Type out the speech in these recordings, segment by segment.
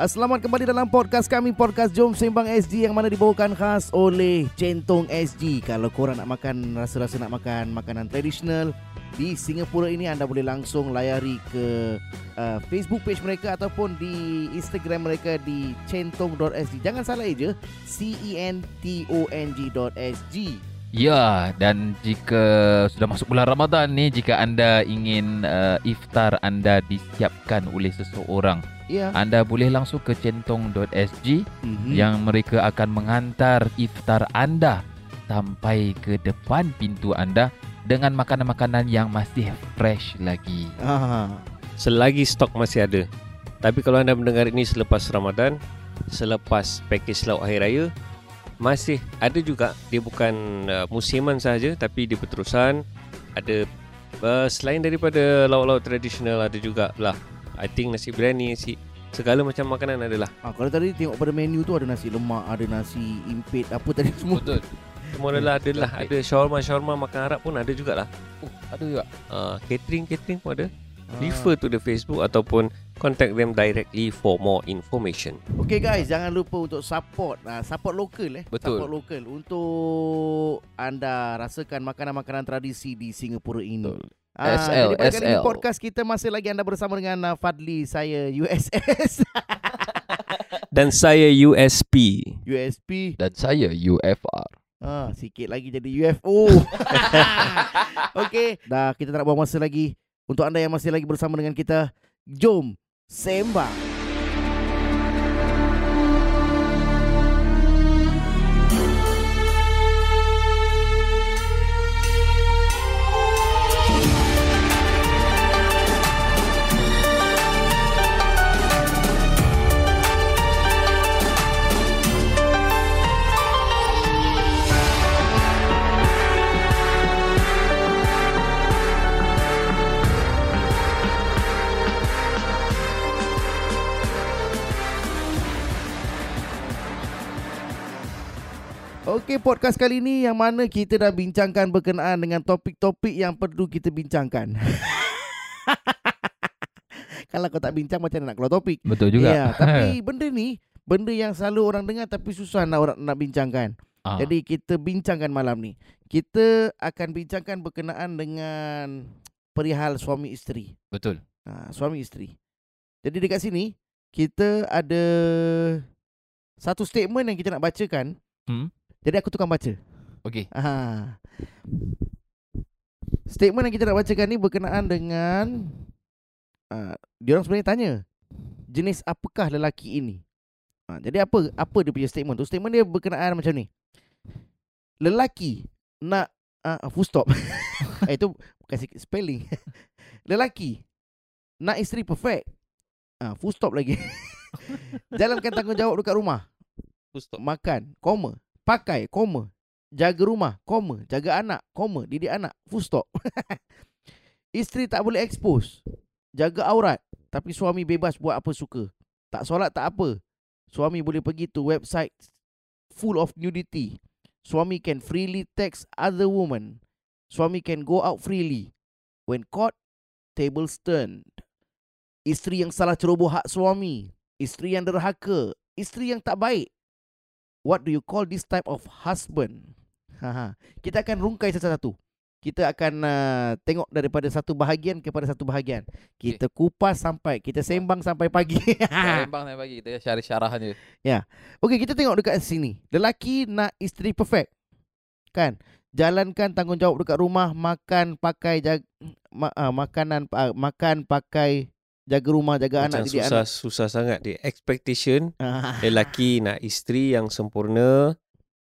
Ah, Selamat kembali dalam podcast kami Podcast Jom Sembang SG Yang mana dibawakan khas oleh Centong SG Kalau korang nak makan Rasa-rasa nak makan Makanan tradisional Di Singapura ini Anda boleh langsung layari ke uh, Facebook page mereka Ataupun di Instagram mereka Di centong.sg Jangan salah je C-E-N-T-O-N-G.sg Ya, dan jika sudah masuk bulan Ramadan ni, jika anda ingin uh, iftar anda disiapkan oleh seseorang, Ya anda boleh langsung ke centong.sg mm-hmm. yang mereka akan mengantar iftar anda sampai ke depan pintu anda dengan makanan-makanan yang masih fresh lagi. ah. Selagi stok masih ada. Tapi kalau anda mendengar ini selepas Ramadan, selepas pakej lauk akhir raya, masih ada juga dia bukan uh, musiman saja tapi dia berterusan ada uh, selain daripada lauk-lauk tradisional ada juga lah I think nasi biryani nasi segala macam makanan adalah ah, Kalau tadi tengok pada menu tu Ada nasi lemak Ada nasi impit Apa tadi semua Betul. semua adalah ada lah Baik. ada shawarma shawarma makan Arab pun ada jugalah Oh, ada juga. uh, catering catering pun ada Ah. refer to the Facebook ataupun contact them directly for more information Okay guys, jangan lupa untuk support uh, support lokal eh. Betul. Support lokal untuk anda rasakan makanan-makanan tradisi di Singapura ini. Betul. Ah, SL, jadi pada kali ini SL. podcast kita masih lagi anda bersama dengan uh, Fadli, saya USS, dan saya USP USP. Dan saya UFR. Ah, sikit lagi jadi UFO. okay, dah kita tak nak buang masa lagi. Untuk anda yang masih lagi bersama dengan kita, jom sembang. Okey, podcast kali ini yang mana kita dah bincangkan berkenaan dengan topik-topik yang perlu kita bincangkan. Kalau kau tak bincang macam mana nak keluar topik? Betul juga. Ya, tapi benda ni benda yang selalu orang dengar tapi susah nak orang nak bincangkan. Ah, Jadi kita bincangkan malam ni. Kita akan bincangkan berkenaan dengan perihal suami isteri. betul. Ha, suami isteri. Jadi dekat sini kita ada satu statement yang kita nak bacakan. Hmm. Jadi aku tukang baca. Okey. Ha. Statement yang kita nak bacakan ni berkenaan dengan uh, dia orang sebenarnya tanya jenis apakah lelaki ini. Ha, jadi apa apa dia punya statement tu? Statement dia berkenaan macam ni. Lelaki nak uh, full stop. eh, itu kasih spelling. lelaki nak isteri perfect. Ah, full stop lagi. Jalankan tanggungjawab dekat rumah. Full stop. Makan, koma. Pakai, koma. Jaga rumah, koma. Jaga anak, koma. Didik anak, full stop. Isteri tak boleh expose. Jaga aurat. Tapi suami bebas buat apa suka. Tak solat tak apa. Suami boleh pergi to website full of nudity. Suami can freely text other woman. Suami can go out freely. When caught, tables turned. Isteri yang salah ceroboh hak suami. Isteri yang derhaka. Isteri yang tak baik. What do you call this type of husband? Haha. Kita akan rungkai satu-satu. Kita akan uh, tengok daripada satu bahagian kepada satu bahagian. Kita kupas sampai kita sembang sampai pagi. Sembang saya bagi kita cari syarahan je. Okey, kita tengok dekat sini. Lelaki nak isteri perfect. Kan? Jalankan tanggungjawab dekat rumah, makan, pakai jag ma- uh, makanan uh, makan, pakai jaga rumah, jaga Macam anak susah anak. susah sangat dia expectation Ah, lelaki nak isteri yang sempurna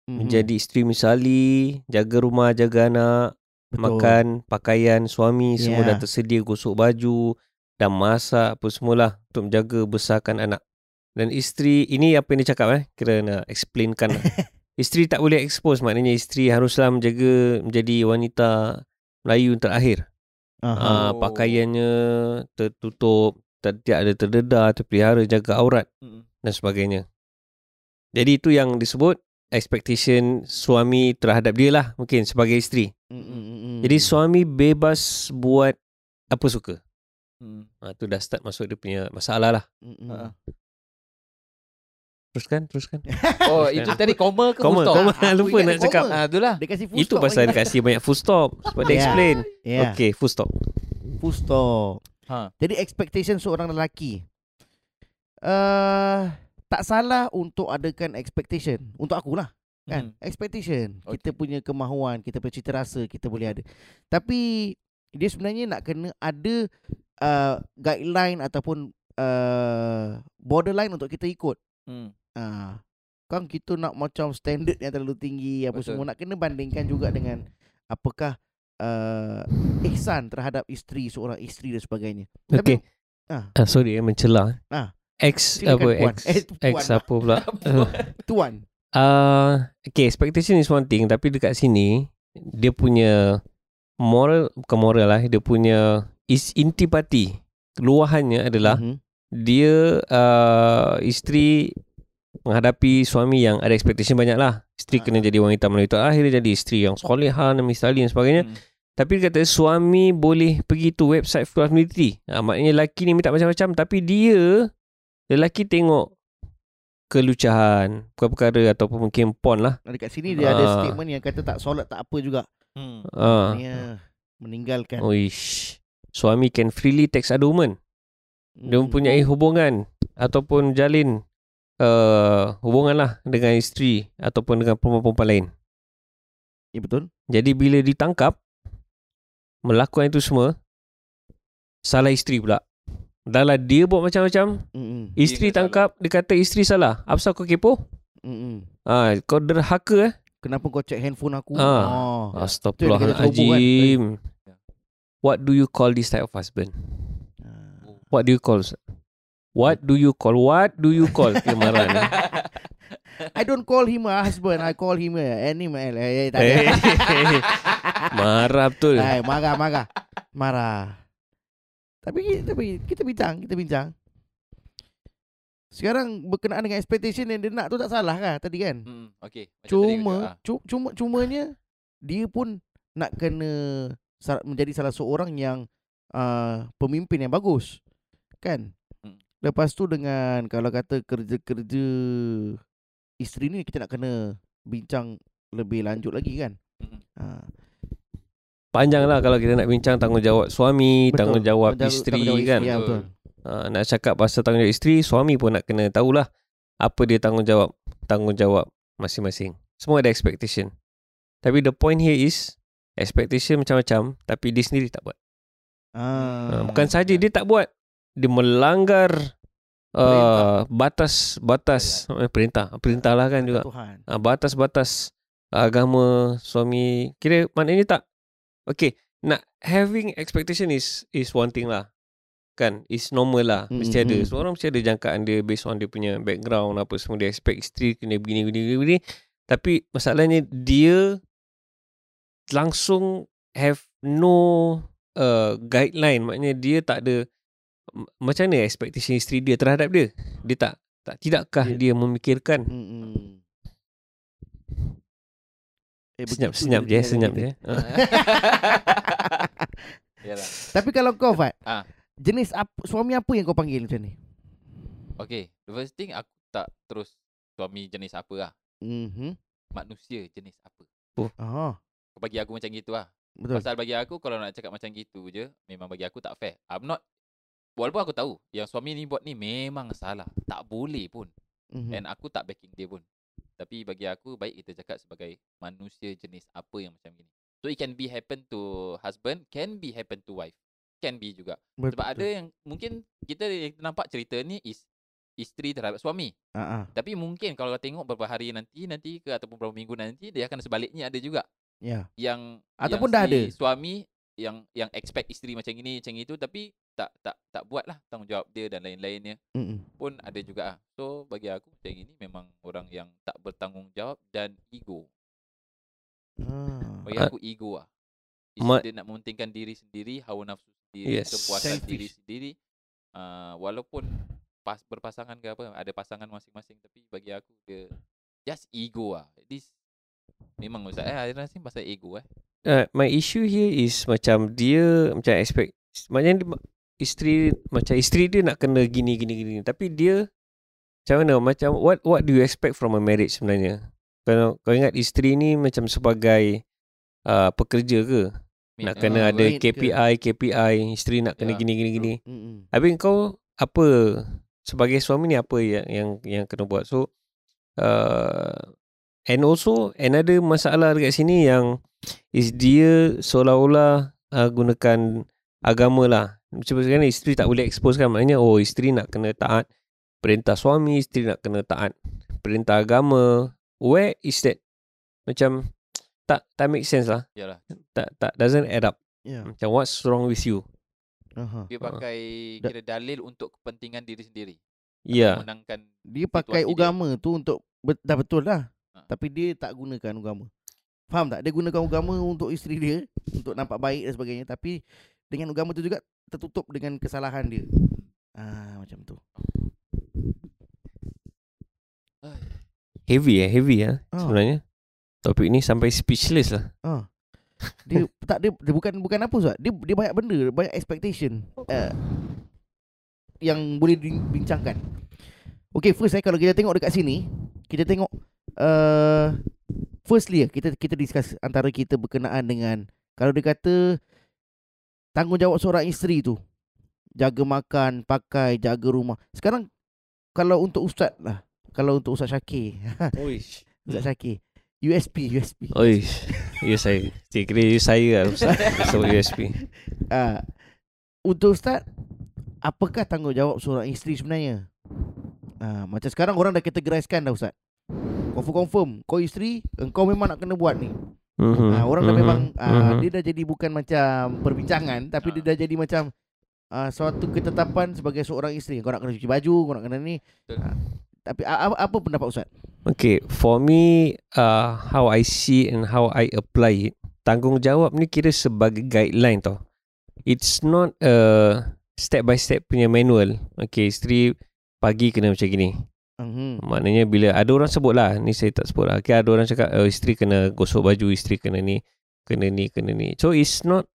mhm. menjadi isteri misali jaga rumah jaga anak Betul. makan pakaian suami semua Ya. dah tersedia gosok baju dan masak apa semualah untuk menjaga besarkan anak dan isteri ini apa yang dia cakap eh kira nak explainkan lah. isteri tak boleh expose maknanya isteri haruslah menjaga menjadi wanita Melayu terakhir Uh, pakaiannya tertutup tak tidak ada terdedah terpelihara jaga aurat Mm. dan sebagainya jadi itu yang disebut expectation suami terhadap dia lah mungkin sebagai isteri Mm, mm, mm, mm. jadi suami bebas buat apa suka Hmm. ha, tu dah start masuk dia punya masalah lah Mm, mm. Ha. Teruskan, teruskan. Oh, itu tadi koma ke Koma, full stop? koma. Ah, Lupa nak cakap. Ah, itulah. Dia kasih full Itu stop pasal dia kasih banyak full stop. Sebab dia Yeah. explain. Yeah. Okay, full stop. Full stop. Ha. Jadi expectation seorang lelaki. Uh, tak salah untuk adakan expectation. Untuk aku lah. Kan? Hmm. Expectation. Okay. Kita punya kemahuan, kita punya cita rasa, kita boleh ada. Tapi dia sebenarnya nak kena ada uh, guideline ataupun uh, borderline untuk kita ikut. Hmm. Ah, kan kita nak macam standard yang terlalu tinggi apa Betul. semua nak kena bandingkan juga dengan apakah uh, ihsan terhadap isteri seorang isteri dan sebagainya. Okay. ah. Ah, sorry, eh, mencela. Ah. X Silakan, apa Puan. X Eh, X Puan. apa pula? Uh, tuan. uh, okay, expectation is one thing tapi dekat sini dia punya moral bukan moral lah, dia punya is intipati. Keluahannya adalah Mhm. Dia uh, isteri menghadapi suami yang ada expectation banyak lah. Isteri Ah. kena jadi wanita melalui akhirnya jadi isteri yang solehah dan misali dan sebagainya. Hmm. Tapi dia kata suami boleh pergi tu website Full Community. Ha, maknanya lelaki ni minta macam-macam tapi dia lelaki tengok kelucahan, perkara-perkara ataupun mungkin pon lah. Dekat sini dia ada Ah. statement yang kata tak solat tak apa juga. Hmm. Ha. Meninggalkan. Uish. Suami can freely text other woman. Dia mempunyai hubungan ataupun jalin uh, hubungan lah dengan isteri ataupun dengan perempuan-perempuan lain. Ya betul. Jadi bila ditangkap melakukan itu semua salah isteri pula. Dah lah dia buat macam-macam, Hmm. isteri Dia tangkap dia kata isteri salah. Apa kau kepo? Hmm. Ah, kau derhaka eh? Kenapa kau check handphone aku? Ah. Oh. Astagfirullahalazim. What do you call this type of husband? What do you call? What do you call? What do you call? Ni. I don't call him a husband. I call him a animal. Eh, eh, tak Eh, ada. marah betul. Hai, marah, marah. Marah. Tapi tapi kita bincang, kita bincang. Sekarang berkenaan dengan expectation yang dia nak tu tak salah kan tadi kan? Hmm. Okay. Macam tadi Cuma juga, ah. cu- cuma cumanya dia pun nak kena menjadi salah seorang yang uh, pemimpin yang bagus. Kan? Hmm. Lepas tu dengan kalau kata kerja-kerja isteri ni kita nak kena bincang lebih lanjut lagi kan? Hmm. Ha. Panjang lah kalau kita nak bincang tanggungjawab suami, Betul. tanggungjawab Tanggungjawab- isteri tanggungjawab kan. Ya betul. Uh, nak cakap pasal tanggungjawab isteri, suami pun nak kena tahulah apa dia tanggungjawab tanggungjawab masing-masing. Semua ada expectation. Tapi the point here is expectation macam-macam tapi dia sendiri tak buat. Ah. Uh, bukan saja dia tak buat, dia melanggar uh, batas-batas eh, perintah. Perintah lah kan juga. Tuhan. uh, batas-batas agama suami. Kira maknanya tak? Okay nak having expectation is is one thing lah. Kan? Is normal lah. Mm, mesti ada. Semua orang mesti ada jangkaan dia based on dia punya background apa semua. Dia expect isteri kena begini begini begini, begini. tapi masalahnya dia langsung have no uh, guideline. Maknanya dia tak ada macam mana expectation isteri dia terhadap dia dia tak tak tidakkah Dia- dia memikirkan Mm-mm. Eh, Senyap, senyap je, senyap je. Ah. Yalah. Tapi kalau kau Fat Ah. Jenis apa, suami apa yang kau panggil macam ni? Okay. The first thing aku tak terus suami jenis apa lah. Mhm. Manusia jenis apa. Ah, Kau bagi aku macam gitu lah. betul. Pasal bagi aku kalau nak cakap macam gitu je, memang bagi aku tak fair. I'm not Walaupun aku tahu yang suami ni buat ni memang salah. Tak boleh pun. Mhm. And aku tak backing dia pun. Tapi bagi aku baik kita cakap sebagai manusia jenis apa yang macam gini. So it can be happen to husband, can be happen to wife. Can be juga. Betul. Sebab ada yang mungkin kita yang nampak cerita ni is isteri terhadap suami. Ah. Tapi mungkin kalau tengok beberapa hari nanti nanti ke ataupun beberapa minggu nanti dia akan sebaliknya ada juga Ya. yang Ataupun yang dah si ada. suami yang yang expect isteri macam ini macam itu tapi tak tak tak buat lah tanggungjawab dia dan lain-lainnya Mm-mm. pun ada juga ah. So bagi aku macam ini memang orang yang tak bertanggungjawab dan ego. Ah. Bagi aku ego ah. Ma- dia nak mementingkan diri sendiri, hawa nafsu sendiri, Yes. kepuasan diri sendiri. Uh, walaupun pas berpasangan ke apa, ada pasangan masing-masing tapi bagi aku dia just ego ah. This memang Ustaz eh ada rasa pasal ego eh. Uh, my issue here is macam dia macam expect maknanya dia, isteri macam isteri dia nak kena gini gini gini tapi dia Macam mana Macam what what do you expect from a marriage sebenarnya Kalau kau ingat isteri ni Macam sebagai uh, Pekerja ke Nak kena Ah, ada maid ke? KPI KPI Isteri nak kena Ya. gini gini gini Mm-mm. Habis kau Apa Sebagai suami ni Apa yang Yang, yang kena buat So uh, And also Another masalah dekat sini yang Is dia Seolah-olah uh, Gunakan Agama lah Macam sekarang ni Isteri tak boleh expose kan Maknanya oh isteri nak kena taat Perintah suami Isteri nak kena taat Perintah agama Where is that Macam Tak tak make sense lah Yalah. Tak tak doesn't add up Ya. Macam what's wrong with you Aha. Dia Ah. pakai Da- kira dalil untuk kepentingan diri sendiri. Ya Menangkan Dia pakai situasi dia. agama tu untuk dah betul lah. Ha. Tapi dia tak gunakan agama. Faham tak? Dia gunakan agama untuk isteri dia untuk nampak baik dan sebagainya tapi dengan agama tu juga tertutup dengan kesalahan dia. Ah macam tu. Heavy eh Heavy eh Ah. Sebenarnya Topik ni sampai speechless lah Ah. Dia tak dia, dia bukan bukan apa Zat. Dia dia banyak benda, banyak expectation uh, yang boleh dibincangkan. Okay, first eh kalau kita tengok dekat sini, kita tengok uh, firstly kita kita discuss antara kita berkenaan dengan kalau dia kata tanggungjawab seorang isteri tu jaga makan, pakai, jaga rumah. Sekarang kalau untuk ustaz lah, kalau untuk ustaz Syakir, Oish ustaz Syakir, USP, USP. Oish Ya saya Saya kira you saya lah Ustaz Sebut USP uh, untuk ustaz apakah tanggungjawab seorang isteri sebenarnya? Uh, macam sekarang orang dah categoriskan dah ustaz. Confirm confirm kau isteri engkau memang nak kena buat ni. mm-hmm. Uh, orang dah memang uh, Mhm. dia dah jadi bukan macam perbincangan tapi dia dah jadi macam uh, suatu ketetapan sebagai seorang isteri. Kau nak kena cuci baju, kau nak kena ni. Uh, tapi uh, apa, apa pendapat ustaz? Okay For me uh, How I see And how I apply it Tanggungjawab ni kira sebagai guideline tau It's not a Step by step punya manual Okay isteri Pagi kena macam gini Mhm. Maknanya bila Ada orang sebut lah Ni saya tak sebut lah. Okay, Ada orang cakap oh, Isteri kena gosok baju Isteri kena ni Kena ni Kena ni. So it's not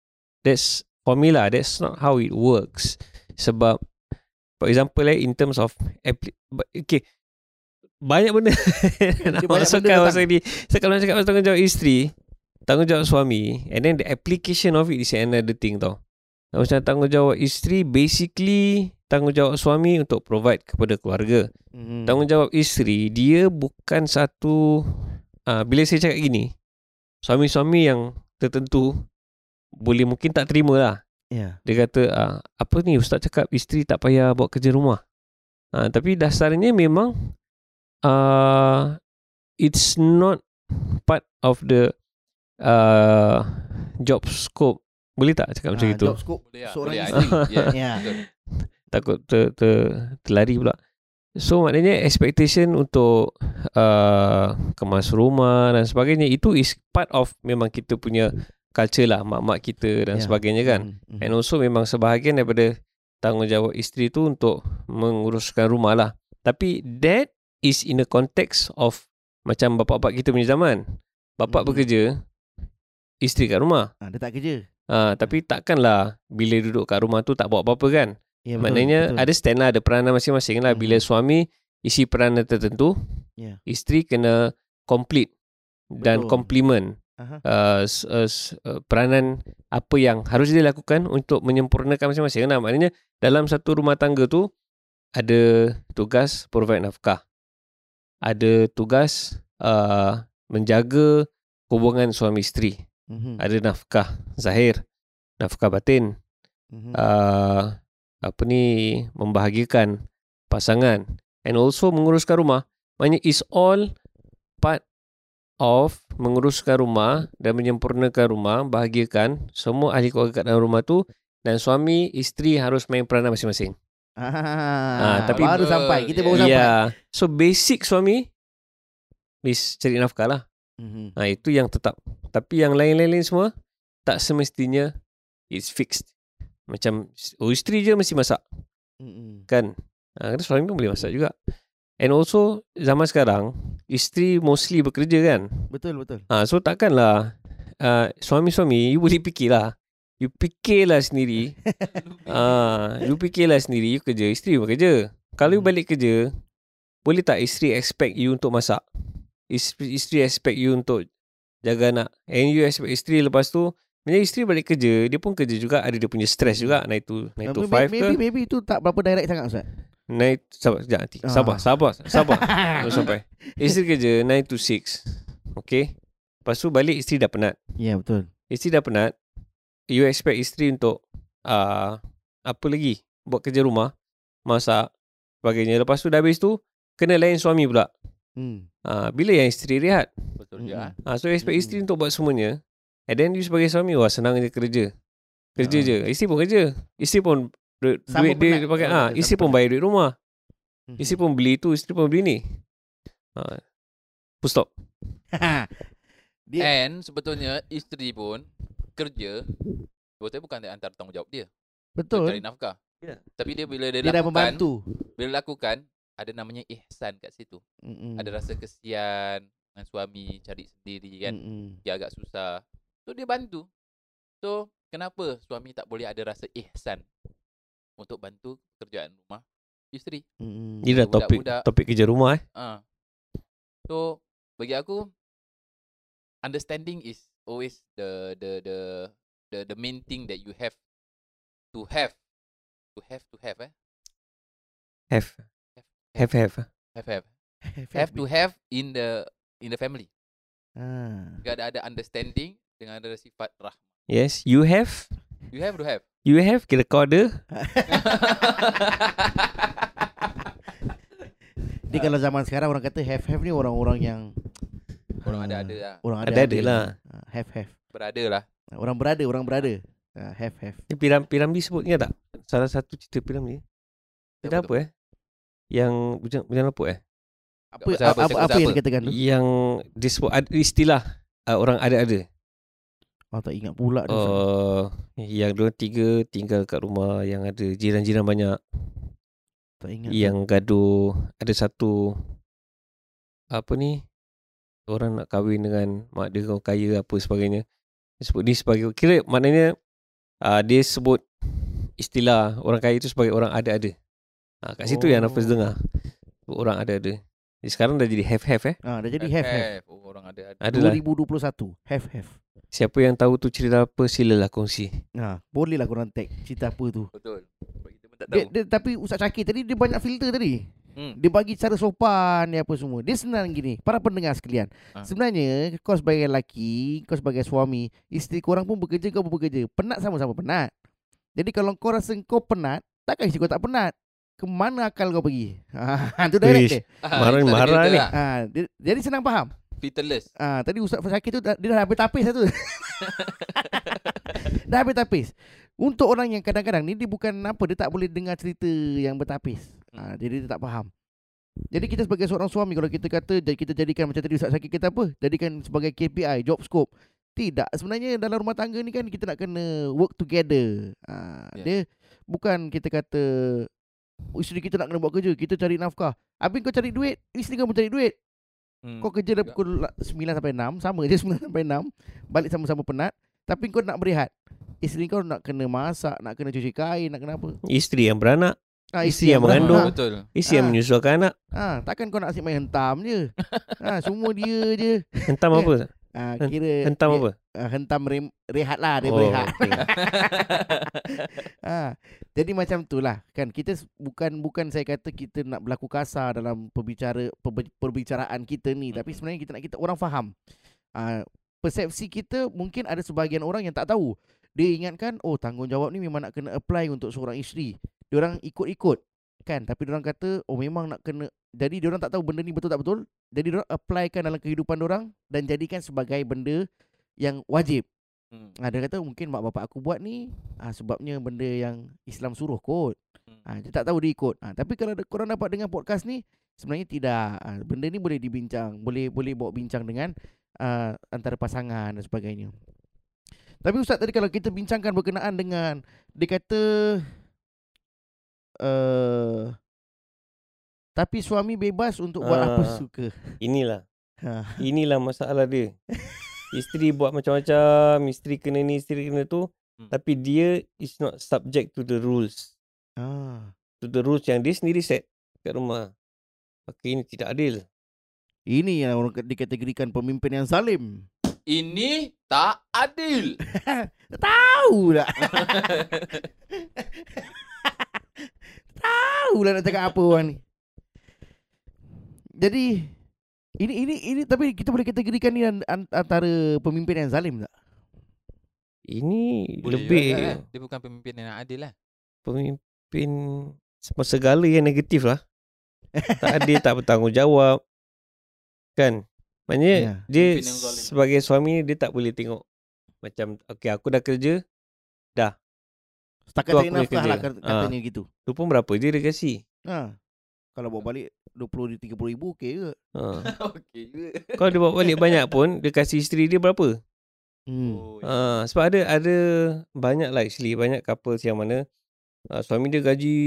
That's For me lah That's not how it works. Sebab For example eh In terms of Okay Banyak benda. Nak masukkan pasal ni. So kalau nak cakap pasal tanggungjawab isteri Tanggungjawab suami And then the application of it Is another thing tau. Macam tanggungjawab isteri Basically Tanggungjawab suami Untuk provide kepada keluarga Mhm. Tanggungjawab isteri Dia bukan satu uh, Bila saya cakap gini Suami-suami yang tertentu Boleh mungkin tak terima lah Ya. Dia kata uh, Apa ni ustaz cakap Isteri tak payah buat kerja rumah uh, Tapi dasarnya memang uh, It's not Part of the uh, Job scope Boleh tak cakap macam Ah, itu Job scope boleh lah. seorang boleh lah. isteri. Yeah, Ya. Takut ter, ter, terlari pula. So maknanya expectation untuk uh, kemas rumah dan sebagainya itu is part of memang kita punya culture lah mak-mak kita dan Ya. sebagainya kan. Mhm. And also memang sebahagian daripada tanggungjawab isteri tu untuk menguruskan rumah lah. Tapi that is in the context of macam bapak-bapak kita punya zaman. Bapak Mhm. bekerja, isteri kat rumah. Ah, dia tak kerja. Uh, tapi takkanlah bila duduk kat rumah tu tak buat apa-apa kan. Ya, betul, Maknanya betul. ada stand lah Ada peranan masing-masing lah. Bila suami Isi peranan tertentu Ya. Isteri kena Complete Dan Betul. compliment Aha. uh, uh, uh, Peranan Apa yang harus dia lakukan Untuk menyempurnakan masing-masing lah. Maknanya Dalam satu rumah tangga tu Ada tugas Provide nafkah Ada tugas uh, Menjaga Hubungan suami isteri Mhm. Ada nafkah Zahir Nafkah batin Mhm. uh, apa ni membahagiakan pasangan and also menguruskan rumah maknanya is all part of menguruskan rumah dan menyempurnakan rumah bahagiakan semua ahli keluarga kat dalam rumah tu dan suami isteri harus main peranan masing-masing Ah, tapi- baru sampai. Kita baru Oh, sampai. yeah. so basic suami is cari nafkah lah Mhm. ha, itu yang tetap tapi yang lain-lain semua tak semestinya it's fixed macam oh isteri je mesti masak Mhm. kan ha, Kerana suami pun boleh masak juga And also Zaman sekarang Isteri mostly bekerja kan Betul betul. ha, So takkanlah uh, Suami-suami You boleh fikirlah You fikirlah sendiri ah, You fikirlah sendiri You kerja Isteri pun kerja Kalau you Hmm. balik kerja boleh tak isteri expect you untuk masak? Isteri, isteri expect you untuk jaga anak. And you expect isteri lepas tu, bila isteri balik kerja, dia pun kerja juga, ada dia punya stress juga. 9 to, 9 to Uh, maybe, 5 ke? maybe, maybe itu tak berapa direct sangat Ustaz. 9, sabar, sekejap nanti. Ah. Sabar, sabar, sabar. Belum sampai. Isteri kerja 9 to 6. Okay. Lepas tu balik isteri dah penat. Ya, betul. Isteri dah penat. You expect isteri untuk uh, apa lagi? Buat kerja rumah, masak, sebagainya. Lepas tu dah habis tu, kena lain suami pula. Hmm. Uh, bila yang isteri rehat? Betul juga. Mm-mm. ah. Uh, so you expect Mm-mm. isteri untuk buut semuanya. And then you sebagai suami, wah senang je kerja. Kerja Ah. je. Isteri pun kerja. Isteri pun du- Sama duit dia penat. dia pakai. Ah, penat, isteri pun bayar duit rumah. Hmm. Isteri pun beli tu, isteri pun beli ni. Uh, full stop. dia And sebetulnya isteri pun kerja sebetulnya bukan dia antara tanggungjawab dia. Untuk betul. cari nafkah. Ya. Tapi dia bila dia, Dia dah lakukan, membantu. bila lakukan ada namanya ihsan kat situ. Mm-mm. Ada rasa kesian dengan suami cari sendiri kan. Mm-mm. Dia agak susah. So dia bantu. So kenapa suami tak boleh ada rasa ihsan untuk bantu pekerjaan rumah isteri? Mm-mm. Ini dah topik topik kerja rumah eh. Ah. So bagi aku understanding is always the the the the the main thing that you have to have to have to have eh Have. Have have. have have have to have in the in the family. Ah. Jika ada ada understanding dengan ada sifat rahmah. Yes, you have. You have to have. You have kira kau ada. Dia kalau zaman sekarang orang kata have have ni orang-orang yang Orang ah, ada ada lah. Orang ada Ada-ada lah. Ah, Have have. Berada lah. Orang berada, orang berada. Ah, have have. Ni Piram Piramli sebut ingat tak? Salah satu cerita Piramli. Cerita Apa apa eh? Yang bujang bujang lapuk eh? Apa apa, apa, apa, cakap apa pasal yang apa? dikatakan tu? Yang dia sebut ada istilah uh, orang ada-ada. Oh tak ingat pula tu. Uh, yang dua tiga tinggal kat rumah yang ada jiran-jiran banyak. tak ingat. Yang gaduh ada satu apa ni? Orang nak kahwin dengan mak dia orang kaya apa sebagainya. Dia sebut ni sebagai kira maknanya uh, dia sebut istilah orang kaya itu sebagai orang ada-ada. Ha, kat situ yang Nafas Oh. dengar. Orang ada-ada. Jadi sekarang dah jadi have-have eh. Ah, dah jadi have have. Oh, orang ada ada. Adalah 2021 have have. Siapa yang tahu tu cerita apa silalah kongsi. Ha, boleh lah korang tag cerita apa tu. Betul. Sebab kita pun tak Dia, tahu. dia, tapi Ustaz Syakir tadi dia banyak filter tadi. Hmm. Dia bagi cara sopan dia apa semua. Dia senang gini. Para pendengar sekalian. Ah. Sebenarnya kau sebagai lelaki, kau sebagai suami, isteri korang pun bekerja, kau pun bekerja. Penat sama-sama penat. Jadi kalau kau rasa kau penat, takkan isteri kau tak penat. Kemana akal kau pergi? Ha, tu direct Wish. dia. Ah, itu tak ada marah filter ni. lah. Ha, dia, jadi senang faham. Filterless. Ah, tadi Ustaz Syakir tu dah, dia dah habis tapis dah tu. dah habis tapis. Untuk orang yang kadang-kadang ni dia bukan apa dia tak boleh dengar cerita yang bertapis. Ah, jadi dia tak faham. Jadi kita sebagai seorang suami kalau kita kata jadi kita jadikan macam tadi Ustaz Syakir kata apa? Jadikan sebagai KPI, job scope. Tidak, sebenarnya dalam rumah tangga ni kan kita nak kena work together. Ah, Ya. dia bukan kita kata "Oh, isteri kita nak kena buat kerja, kita cari nafkah. Habis kau cari duit, isteri kau pun cari duit. Hmm. Kau kerja juga. pukul la- 9 sampai 6 Sama je 9 sampai 6 Balik sama-sama penat Tapi kau nak berehat Isteri kau nak kena masak Nak kena cuci kain Nak kena apa Isteri yang beranak, ha, Isteri yang beranak. mengandung. Betul. isteri yang Ah. menyusukan anak. ha, Takkan kau nak asyik main hentam je ha, Semua dia je Hentam apa? Hen- Kira Hentam dia, apa? ha, Hentam rem, rehat lah Dia Oh, berehat okay. ha, Jadi macam tu lah kan. Kita bukan bukan saya kata kita nak berlaku kasar Dalam perbicara perbicaraan kita ni. Tapi Mm-mm. sebenarnya kita nak kita orang faham. Ha, Persepsi kita mungkin ada sebahagian orang yang tak tahu. Dia ingatkan oh tanggungjawab ni memang nak kena apply untuk seorang isteri. Diorang ikut-ikut kan Tapi diorang kata oh memang nak kena Jadi diorang tak tahu benda ni betul tak betul Jadi diorang applykan dalam kehidupan diorang Dan jadikan sebagai benda yang wajib Hmm. Ha, dia kata mungkin mak bapak aku buat ni ha, sebabnya benda yang Islam suruh kot. Ha, dia tak tahu dia ikut. Ha, tapi kalau ada- korang dapat dengan podcast ni sebenarnya tidak. Ha, benda ni boleh dibincang, boleh boleh bawa bincang dengan uh, antara pasangan dan sebagainya. Tapi ustaz tadi kalau kita bincangkan berkenaan dengan dia kata uh, tapi suami bebas untuk buat apa Ah. suka. Inilah. Ha. Inilah masalah dia. Isteri buat macam-macam, isteri kena ni, isteri kena tu. Hmm. Tapi dia is not subject to the rules. Ah. To the rules yang dia sendiri set kat rumah. Maka ini tidak adil. Ini yang orang dikategorikan pemimpin yang zalim. Ini tak adil. Tahu tak? Tahu lah nak cakap apa orang ni. Jadi ini ini ini tapi kita boleh kategorikan ni an- an- antara pemimpin yang zalim tak? Ini Boleh lebih juga kan? Dia bukan pemimpin yang adil lah. pemimpin semua segala yang negatif lah. tak adil, tak bertanggungjawab. Kan? Maknanya Ya. dia sebagai suami dia tak boleh tengok macam okay aku dah kerja, Aku punya nafkah kerja. lah kat- katanya gitu. tu pun berapa je dia kasih. Ha. Kalau bawa balik 20 30 ribu okey ke? Ha. Okey juga. Kalau dia bawa balik banyak pun dia kasih isteri dia berapa? Hmm. Oh, ya. Ha, sebab ada ada banyak lah actually banyak couples yang mana uh, suami dia gaji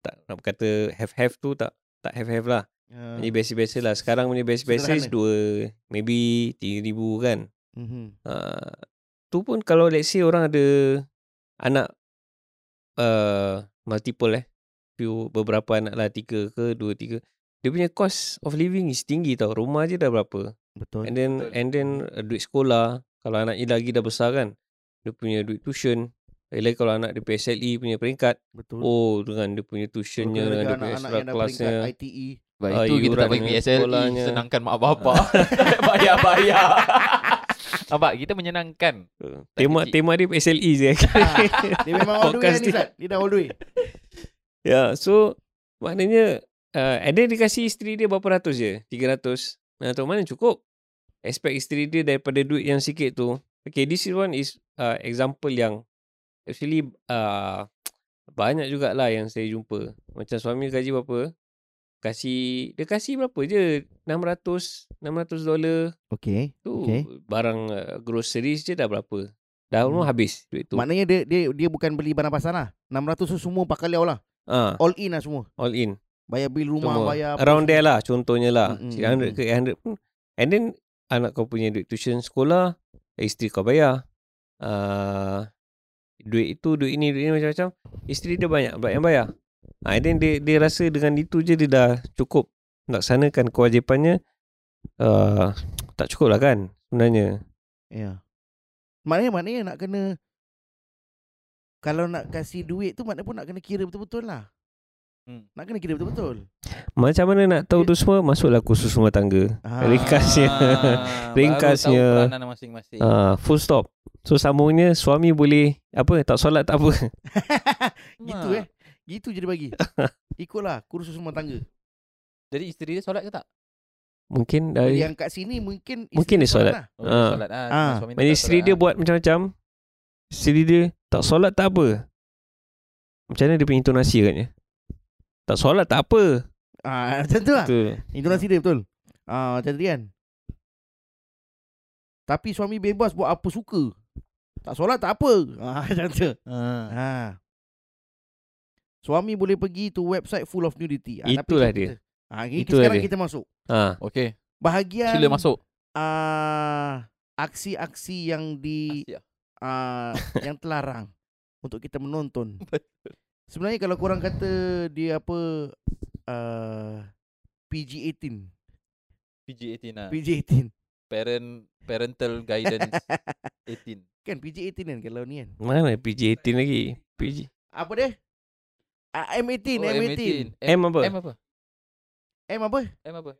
tak nak kata have have tu tak tak have have lah. Ha. Ini biasa-biasa lah. Sekarang punya biasa-biasa dua maybe tiga ribu kan. Mhm. Uh, tu pun kalau let's say orang ada anak uh, multiple eh. Few, beberapa anak lah tiga ke dua tiga. Dia punya cost of living is tinggi tau. Rumah je dah berapa. Betul. And then Betul. and then uh, duit sekolah kalau anak ni lagi dah besar kan. Dia punya duit tuition. Lagi kalau anak dia PSLE punya peringkat. Betul. Oh dengan dia punya tuitionnya, dengan dia punya extra kelasnya. ITE. Sebab Ah, itu kita tak bagi PSLE. Senangkan mak bapak Bayar-bayar Nampak kita menyenangkan Uh, Tema kecil. tema dia PSLE je. Dia memang all the way ni dia. Zat. Dia dah all the way. Ya, yeah, so maknanya uh, and then dia kasih isteri dia berapa ratus je? 300. Nah, tu mana cukup? Expect isteri dia daripada duit yang sikit tu. Okay, this is one is uh, example yang actually uh, banyak jugalah yang saya jumpa. Macam suami gaji berapa? Kasih dia kasih berapa je? 600 600 dolar Okay. tu Okay. barang uh, groceries je dah berapa? Dah Hmm. hmm. habis duit tu. Maknanya dia dia dia bukan beli barang pasar lah. 600 tu semua pakai liau lah. Ah, All in lah semua. all in. Bayar bil rumah, Semua. bayar apa Around there lah contohnya lah. Mm, mm, 100 mm. ke 800 pun. And then anak kau punya duit tuition sekolah, isteri kau bayar. Uh, duit itu, duit ini, duit ini macam-macam. Isteri dia banyak, banyak yang bayar. And then dia, dia rasa dengan itu je dia dah cukup laksanakan kewajipannya. Uh, tak cukup lah kan sebenarnya. Ya. Maknanya maknanya nak kena kalau nak kasih duit tu maknanya pun nak kena kira betul-betul lah. Hmm. Nak kena kira betul-betul. Macam mana nak tahu tu semua? Masuklah kursus rumah tangga. Ah. Ringkasnya. Ah, Ringkasnya. Masing-masing Uh, full stop. So sambungnya suami boleh apa tak solat tak apa. gitu Ah. eh. Gitu je dia bagi. Ikutlah kursus rumah tangga. Jadi isteri dia solat ke tak? Mungkin Dari yang kat sini mungkin Mungkin dia solat. lah. Oh, Ah. dia solat ah. Suami Maksudnya tak isteri solat, dia buat macam-macam Isteri dia tak solat tak apa Macam mana dia punya intonasi agaknya Tak solat tak apa Ah macam tu lah. tu. Intonasi dia betul. Ah macam tadi kan. Tapi suami bebas buat apa suka. Tak solat tak apa. Ah macam tu. Ah. Ha. Suami boleh pergi to website full of nudity. Ah, tapi Itulah kita- dia. Ah ini Itulah sekarang dia. kita masuk. ha. Okey, Bahagian sila masuk. ah aksi-aksi yang di ah yang terlarang untuk kita menonton. Sebenarnya kalau korang kata dia apa uh, PG-18, PG-18 lah. PG-18 Parent Parental Guidance 18. kan PG-18 kan kalau ni kan. Mana PG-18 lagi PG Apa dia? Ah, M18, Oh, M18. M apa? M apa? M apa? M apa?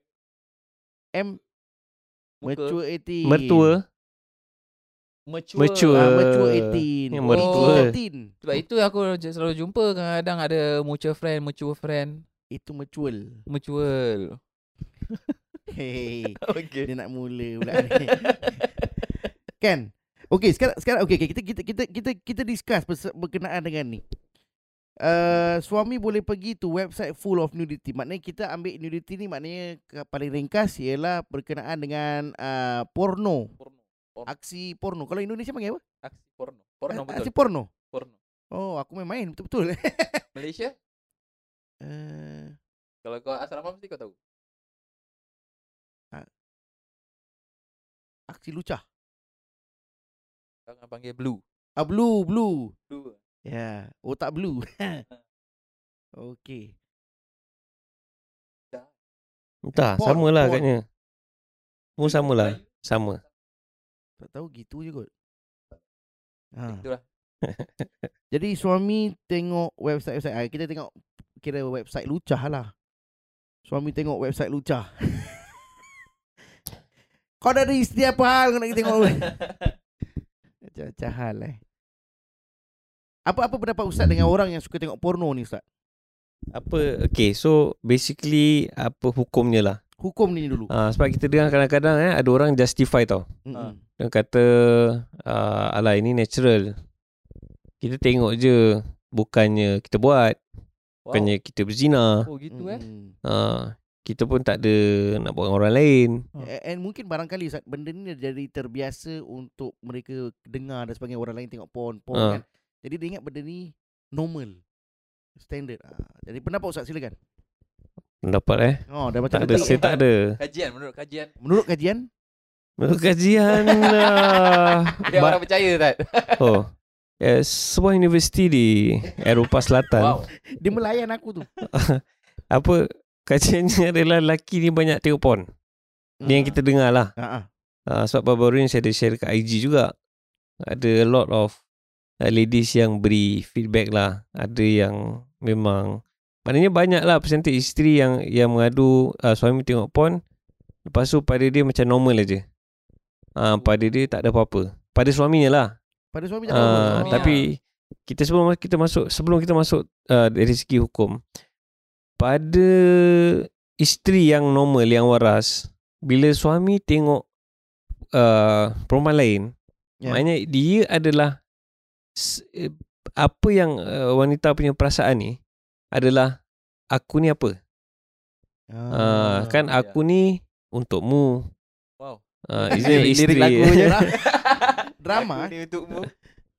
M mature 18. Mertua Mature. Mature. Ah, mature 18. Yang mertua. PG-13. Sebab itu aku selalu jumpa kadang-kadang ada mutual friend, mature friend, Itu mature. mutual. Hey, Okey. dia nak mula pula ni. kan? Okey, sekarang sekarang okey okay, kita kita kita kita kita discuss berkenaan dengan ni. Uh, suami boleh pergi tu website full of nudity. Maknanya kita ambil nudity ni maknanya paling ringkas ialah berkenaan dengan uh, porno, Porno. Porno. aksi porno. Kalau Indonesia panggil apa? Aksi porno. Porno A- betul. Aksi porno. Porno. Oh, aku main-main betul-betul. Malaysia? uh, Kalau kau asrama mesti kau tahu. aksi lucah. Kau panggil blue. Ah blue, blue. Blue. Ya, yeah. otak blue. Okey. Dah. Entah, Port, sama lah port. agaknya. Semua sama lah. Sama. Tak tahu gitu je kot. Ha. Itulah. Jadi suami tengok website-website ah, Kita tengok Kira website lucah lah Suami tengok website lucah Kau dah ada isteri apa hal Kau nak kita tengok Macam-macam hal eh Apa-apa pendapat Ustaz dengan orang yang suka tengok porno ni Ustaz? Apa okay so basically apa hukumnya lah. Hukum ni dulu Uh, sebab kita dengar kadang-kadang eh ada orang justify tau. Mm-mm. Dia kata uh, alah ini natural. Kita tengok je bukannya kita buat, Wow. bukannya kita berzina. Oh gitu eh. Mm-mm. Uh, kita pun tak ada nak buat dengan orang lain. A- And mungkin barangkali Ustaz Benda ni dah jadi terbiasa Untuk mereka dengar Dan sebagainya Orang lain tengok porn, porn Ah. kan Jadi dia ingat benda ni Normal Standard ah. Jadi pendapat Ustaz silakan Pendapat eh. Oh dah macam Tak ada, saya tak ada. Kajian menurut kajian. Menurut kajian Menurut kajian uh, Dia orang percaya tak? Oh eh, Sebuah universiti di Eropah Selatan Wow. Dia melayan aku tu Apa Kajiannya adalah Lelaki ni banyak tengok porn Ni yang kita dengar lah ah, ah. uh, Sebab baru-baru ni saya ada share kat IG juga Ada a lot of uh, Ladies yang beri feedback lah. Ada yang memang Maknanya banyak lah percentage isteri yang yang mengadu uh, suami tengok porn. Lepas tu pada dia macam normal aja. Uh, pada dia tak ada apa-apa. Pada suaminya lah. Pada suami tak Uh, apa suami tapi kita sebelum kita masuk sebelum kita masuk uh, dari segi hukum pada isteri yang normal yang waras bila suami tengok uh, perempuan lain Ya. maknanya dia adalah apa yang uh, wanita punya perasaan ni adalah aku ni apa uh, kan ya. aku ni untukmu Wow. uh, is Lirik- it isteri lirik lagu je. Drama Aku ni untukmu.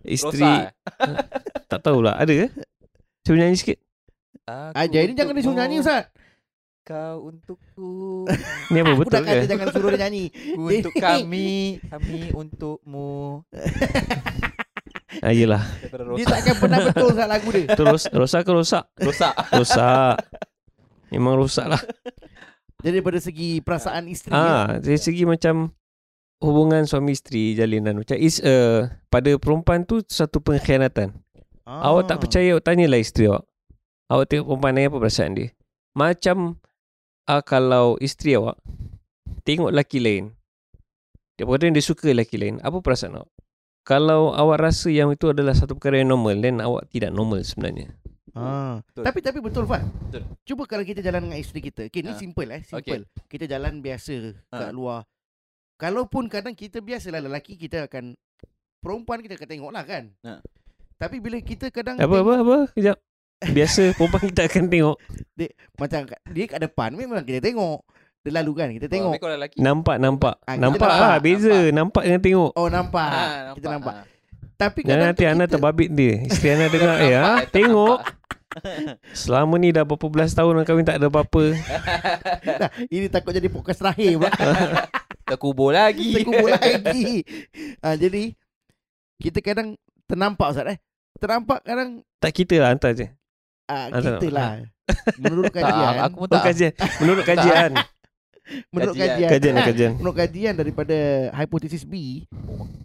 isteri Rosa, eh? tak tahulah ada ke Cuba nyanyi sikit Ah, jadi jangan dia suruh nyanyi Ustaz Kau untukku. Ni apa Aku betul ke? jangan suruh dia nyanyi untuk kami. Kami untukmu. Ah, yelah Dia takkan pernah betul Ustaz lagu dia. Terus rosak ke rosak? Rosak. Rosak. Memang rosak lah. Jadi daripada segi perasaan isteri ya. Ah, Dari segi macam Hubungan suami isteri Jalinan. Macam is a Pada perempuan tu Satu pengkhianatan. Ah. Awak tak percaya Awak tanyalah isteri awak. Awak tengok perempuan ni Apa perasaan dia. Macam uh, Kalau isteri awak Tengok lelaki lain Dia kata dia suka lelaki lain Apa perasaan awak Kalau awak rasa yang itu adalah satu perkara yang normal Then awak tidak normal sebenarnya Ah. Betul. Tapi tapi betul Fat. Betul. Cuba kalau kita jalan dengan isteri kita. Okay, ni Ah. simple eh, simple. Kita jalan biasa kat Ah. luar. Kalaupun kadang kita biasalah lelaki kita akan perempuan kita akan tengok lah kan. Ah. Tapi bila kita kadang Apa apa apa Kejap Biasa perempuan kita akan tengok macam kat- dia kat depan memang kita tengok. Dia lalu kan kita tengok. Kalau lelaki. Nampak nampak Ah, kita Nampak nampak, lah Beza Nampak dengan tengok Oh nampak. Ah, Kita nampak. Ah. Tapi Jangan kadang nanti tu Ana kita, terbabit dia Isteri Ana dengar Eh ha Nampak, Tengok nampak. Selama ni dah berapa belas tahun Orang kahwin tak ada apa-apa Dah, ini takut jadi podcast terakhir pula. Terkubur lagi. Terkubur lagi. Ah, jadi kita kadang ternampak Ustaz eh. Ternampak kadang Tak kita lah Hantar je ah, Ah, tak- kita lah. Menurut Tak, kajian, aku pun Oh tak. kajian Menurut kajian menurut kajian. kajian, Kajian ah, kajian menurut kajian daripada hipotesis B,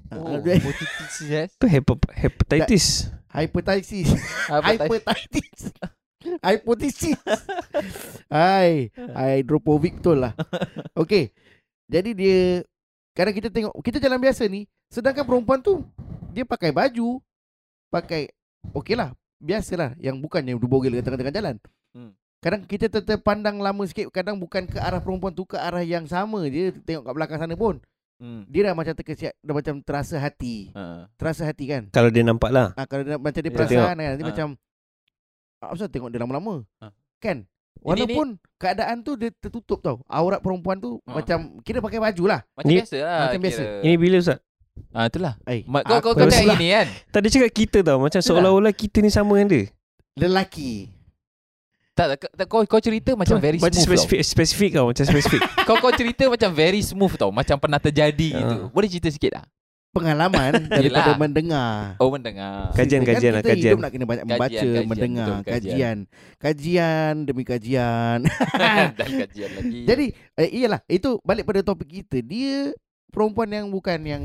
Oh, ah, hepatitis yes. Itu hep- hepatitis hypothesis. Hai, hydropovic betul lah. Okey. Jadi dia kadang kita tengok kita jalan biasa ni, sedangkan perempuan tu dia pakai baju, pakai okeylah, biasalah yang bukan yang dubogel kat tengah-tengah jalan. Hmm. Kadang kita ter- terpandang lama sikit Kadang bukan ke arah perempuan tu Ke arah yang sama Dia tengok kat belakang sana pun Hmm. Dia dah macam terkesiap Dah macam terasa hati Ha. Terasa hati kan Kalau dia nampak lah ah, Kalau dia, macam dia perasan kan Nanti Ah. macam ah, Apa tengok dia lama-lama Ah. Kan Ini- Walaupun keadaan tu dia tertutup tau Aurat perempuan tu Ah. Macam Kira pakai baju lah Macam Ni- biasa lah. Macam biasa. kira. Ini bila Ustaz? Ah itulah. eh, Ma- kau kau Betul tengok lah. ini kan. Tak dia cakap kita tau Macam seolah-olah kita ni sama dengan dia Lelaki Tak, tak, tak kau kau cerita macam very Macam smooth spesifik, spesifik tau Macam spesifik. Kau kau cerita macam very smooth tau, macam pernah terjadi Ah. gitu. Boleh cerita sikit tak? pengalaman daripada Yelah. mendengar. Oh mendengar. Kajian, Kita kajian kan lah, kita kajian. hidup nak kena banyak Kajian, membaca, kajian, mendengar, betul, kajian. kajian. Kajian demi kajian. Dan kajian lagi. Jadi eh, iyalah itu balik pada topik kita. Dia perempuan yang bukan yang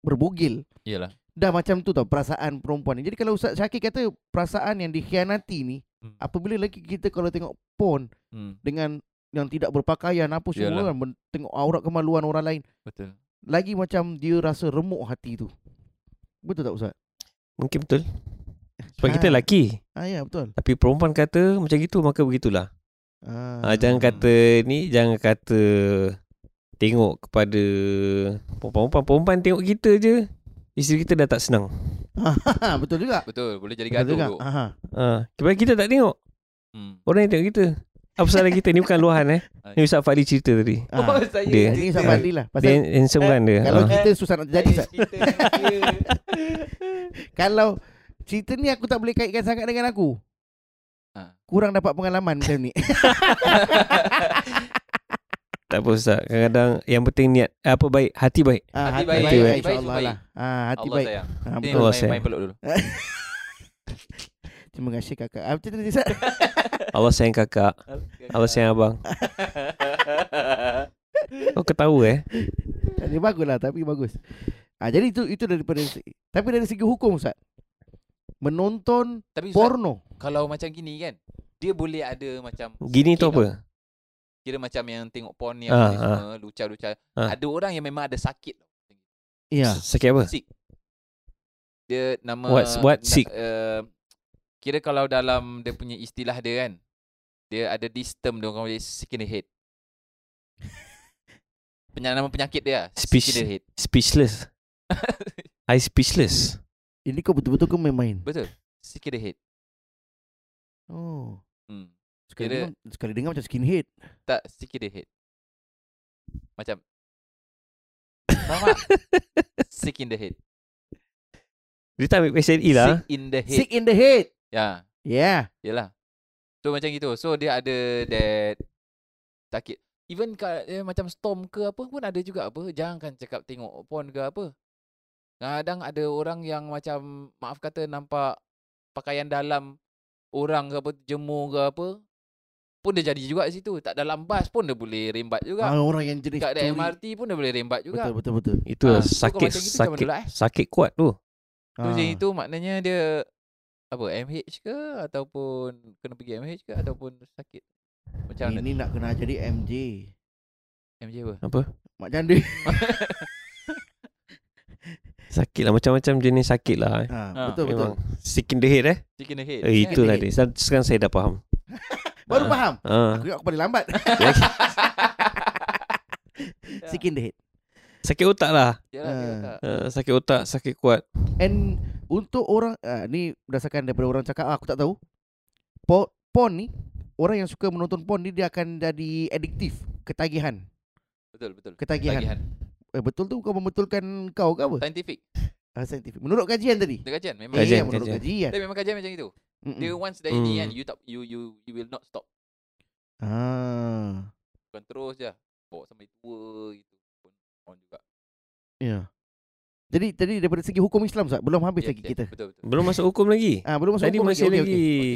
berbugil. Iyalah. Dah macam tu tau perasaan perempuan ni. Jadi kalau Ustaz Syakir kata perasaan yang dikhianati ni Hmm. apabila lagi kita kalau tengok porn Hmm, dengan yang tidak berpakaian apa semua Yalah. kan tengok aurat kemaluan orang lain betul. lagi macam dia rasa remuk hati tu. Betul tak Ustaz? Mungkin betul. Sebab Ah. kita lelaki. Ah ya betul. Tapi perempuan kata macam gitu maka begitulah. Ah, Ah, jangan kata ni, jangan kata tengok kepada perempuan-perempuan. Perempuan tengok kita je. Isteri kita dah tak senang. betul juga. Betul, boleh jadi Betul gaduh juga. Ah, sebab kita tak tengok. Hmm. Orang yang tengok kita. Apa salah kita? Ni bukan luahan eh. Ni Ustaz Fadli cerita tadi. Ah. saya Dia- Ini. Ustaz Fadli lah. Dia Pasal handsome kan dia. kalau Ah. kita susah nak Saya Ustaz. cerita dia. Kalau cerita ni aku tak boleh kaitkan sangat dengan aku. Ah. Kurang dapat pengalaman macam ni. Tak apa Ustaz. Kadang-kadang yang penting niat. Eh, Apa baik? Hati baik. Ah, Hati hati baik, baik, hati baik. insya-Allah lah. Ah, hati Allah baik. sayang. Ah, betul. Allah main, sayang. main peluk dulu. Terima kasih kakak. Apa cerita tadi Ustaz? Allah sayang kakak. Allah sayang abang. Kau ketawa eh. Dia bagus lah tapi bagus. Ah, jadi itu itu daripada tapi dari segi hukum Ustaz. Menonton Tapi Ustaz, porno. kalau macam gini kan, dia boleh ada macam Gini tu apa? Kira macam yang tengok porn ni Ah, apa ni ah. semua, luca-luca. Ah. Ada orang yang memang ada sakit tau. Ya. Sakit apa? Sick. Dia nama What's- what na- sick? Uh, kira kalau dalam dia punya istilah dia kan, dia ada this term dia orang panggil sick in the head. Penya, nama penyakit dia lah, sick Speech- in the head. Speechless. I speechless. Ini kau betul-betul kau main-main. Betul. Sick in the head. Oh. Sekali Kira- dengar, sekali dengar macam skinhead. Tak, sick in the head. Macam Faham tak? Sick in the head. Dia tak ambil PSLE lah. Sick in the head. Sick in the head. Ya, Yeah. yalah. So macam gitu. So dia ada that sakit. Even kat eh, macam storm ke apa pun ada juga apa. Jangan kan cakap tengok porn ke apa. Kadang ada orang yang macam maaf kata nampak pakaian dalam orang ke apa jemur ke apa pun dia jadi juga situ. Tak dalam bas pun dia boleh rembat juga. Ah, orang yang jenis Kat ada curi. MRT pun dia boleh rembat juga. Betul betul betul. Itu Ah, lah so sakit macam sakit mana pula, eh? sakit kuat tu. So Ah. macam itu maknanya dia apa MH ke ataupun kena pergi MH ke ataupun sakit. Macam mana? Ini nak kena jadi MJ. MJ apa? Apa? Mak janda. Sakit lah macam-macam jenis sakit lah. Eh. Ha, Ah, betul betul. Memang sick in the head eh. Chicken the head. Eh, itulah dia. Sekarang- Sekarang saya dah faham. Baru Ah. faham. Ah. Aku ingat aku paling lambat. Sick in the head. Sakit otak lah. Yalah, Ah. Uh, sakit otak, sakit kuat. And untuk orang uh, ni berdasarkan daripada orang cakap ah, aku tak tahu. Po- porn ni orang yang suka menonton porn ni dia akan jadi adiktif, ketagihan. Betul betul. Ketagihan. Tagihan. Eh, betul tu kau membetulkan kau ke apa? Scientific. Ah, saintifik. Menurut kajian tadi. Dia kajian memang. Kajian, eh, menurut kajian. kajian. Dia memang kajian macam itu. Mm-mm. Dia once dah ini Hmm. kan you tak you you you will not stop. Ah, Bukan terus je. Bawa sampai tua gitu. Pun on juga. ya. Jadi tadi daripada segi hukum Islam Ustaz, belum habis Yes, lagi yes, kita. Betul betul. Belum masuk hukum lagi. Ah, belum masuk Tadi hukum masih Okey, lagi. okey.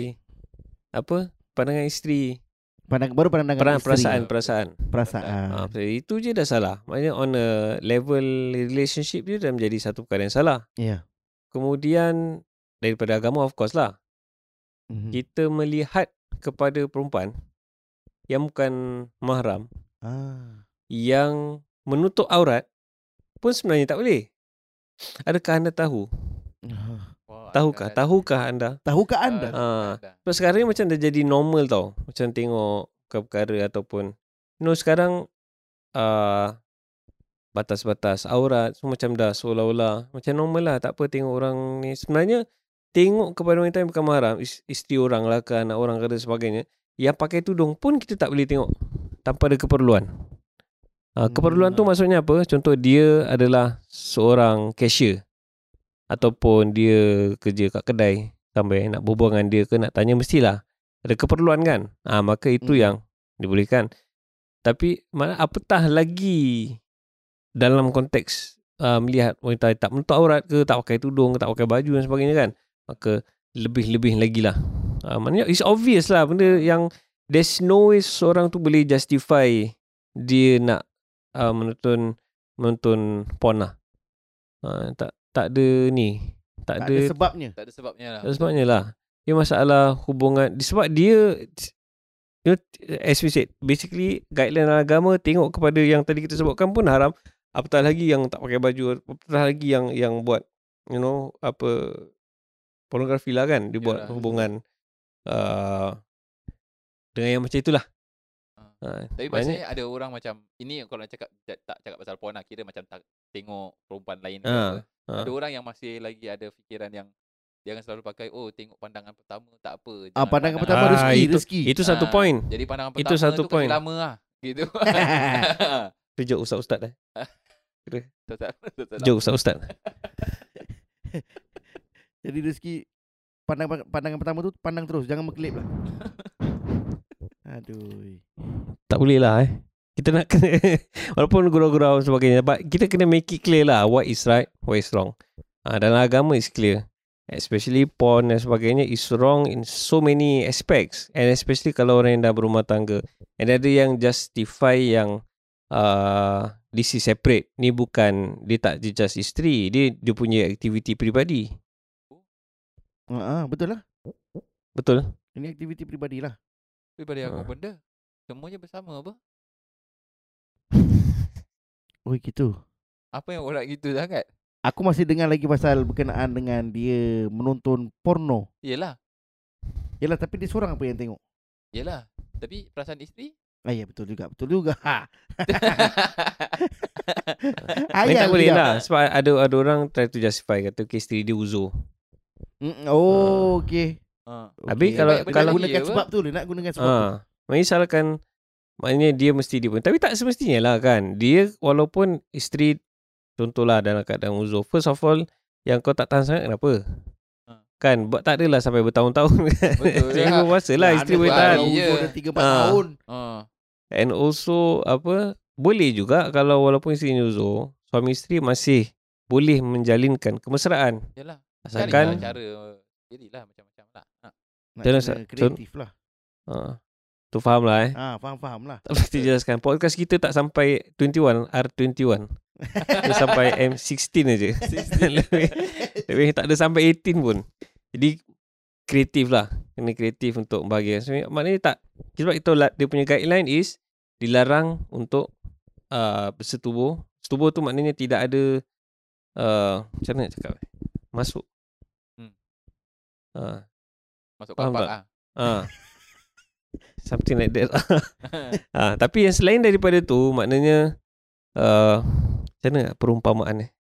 Apa? Pandangan isteri. Pandang, baru pandangan Peran, isteri. perasaan, perasaan. perasaan. Ah, itu je dah salah. Maknanya on a level relationship je dah menjadi satu perkara yang salah. Ya. Kemudian daripada agama of course lah. Mhm. Kita melihat kepada perempuan yang bukan mahram Ah. yang menutup aurat pun sebenarnya tak boleh. Adakah anda tahu? Ah. Tahukah? Tahukah anda? Tahukah anda? Ah. ada. Sebab sekarang ni macam dah jadi normal tau. Macam tengok perkara ataupun no sekarang uh, batas-batas aurat semua macam dah seolah-olah macam normal lah. Tak apa tengok orang ni. Sebenarnya tengok kepada wanita yang bukan mahram, is- isteri orang lah ke anak orang ke dan sebagainya, yang pakai tudung pun kita tak boleh tengok tanpa ada keperluan. Uh, keperluan tu Hmm. maksudnya apa? Contoh dia adalah seorang cashier ataupun dia kerja kat kedai sampai nak berbual dengan dia ke nak tanya mestilah ada keperluan kan. Ah maka itu Hmm. yang dibolehkan. Tapi mana apatah lagi dalam konteks uh, melihat wanita tak menutup aurat ke, tak pakai tudung ke, tak pakai baju dan sebagainya kan. Maka lebih-lebih lagi lah. Uh, maknanya it's obvious lah benda yang there's no way seorang tu boleh justify dia nak uh, menonton menonton porn lah. Uh, tak tak ada ni. Tak, Tak ada, ada sebabnya. Tak ada sebabnya lah. tak ada sebabnya lah. Dia masalah hubungan sebab dia you know, as we said basically guideline agama tengok kepada yang tadi kita sebutkan pun haram apatah lagi yang tak pakai baju apatah lagi yang yang buat you know apa pornografi lah kan dia buat Yalah. hubungan uh, dengan yang macam itulah Ah. uh, Tapi maksudnya ada orang macam ini kalau nak cakap tak, cakap pasal porn lah kira macam tak tengok perempuan lain apa. ah. Ada orang yang masih lagi ada fikiran yang dia akan selalu pakai oh tengok pandangan pertama tak apa. Ah, pandangan pandang- pertama Ah, rezeki, itu, rezeki. itu satu Ah, point Jadi pandangan Itu pertama satu tu point. lama lah gitu. itu joke ustaz-ustaz eh Tak, tak, tak, tak. joke ustaz-ustaz Jadi rezeki pandang pandangan pertama tu pandang terus, jangan berkelip lah. Aduh. Tak boleh lah eh. Kita nak kena Walaupun gurau-gurau dan sebagainya But kita kena make it clear lah What is right What is wrong. Ha, Dalam agama is clear. Especially porn dan sebagainya Is wrong in so many aspects. And especially kalau orang yang dah berumah tangga. And ada yang justify yang uh, This is separate. Ni bukan Dia tak just isteri. Dia dia punya aktiviti peribadi Ha, betul lah. Betul Ini aktiviti peribadi lah. Aku Ah. benda semuanya bersama apa? Oh gitu. Apa yang orang gitu sangat? Aku masih dengar lagi pasal berkenaan dengan dia menonton porno. Yelah, Yalah tapi dia seorang apa yang tengok? yelah. Tapi perasaan isteri? Ah ya betul juga, betul juga. Ha. Ayat tak boleh lah Sebab ada ada orang Try to justify Kata okay, isteri dia uzur Mm, Oh, okey. ha. Habis Okey. kalau- Dia nak kalau- gunakan sebab tu, dia nak gunakan sebab tu. Ha, mengisalkan maknanya dia mesti dia pun. Tapi tak semestinya lah kan. Dia walaupun isteri contohlah dalam keadaan uzur. First of all, yang kau tak tahan sangat kenapa? Ha. Kan, buat tak adalah sampai bertahun-tahun kan. Betul Jangan lah. puasa lah isteri boleh tahan. Uzur dah 3 4 Ah. tahun. Ha. And also apa, boleh juga kalau walaupun isteri ni uzur, suami isteri masih boleh menjalinkan kemesraan. Yalah. Asalkan Carilah cara jadilah macam-macam lah. Ha. Nak sa- kreatif lah. ha, tu faham lah eh. Ah, faham-faham lah. Tak pasti jelaskan. Podcast kita tak sampai 21, R21. Dia sampai M16 aja. lebih, lebih tak ada sampai 18 pun. Jadi kreatif lah. Kena kreatif untuk bahagian. So, maknanya tak. Sebab itu lah, dia punya guideline is dilarang untuk uh, bersetubuh. Setubuh tu maknanya tidak ada uh, macam mana nak cakap? Masuk. Masuk Faham kapak tak? lah. uh, something like that. Ah, tapi yang selain daripada tu maknanya uh, macam mana perumpamaan eh?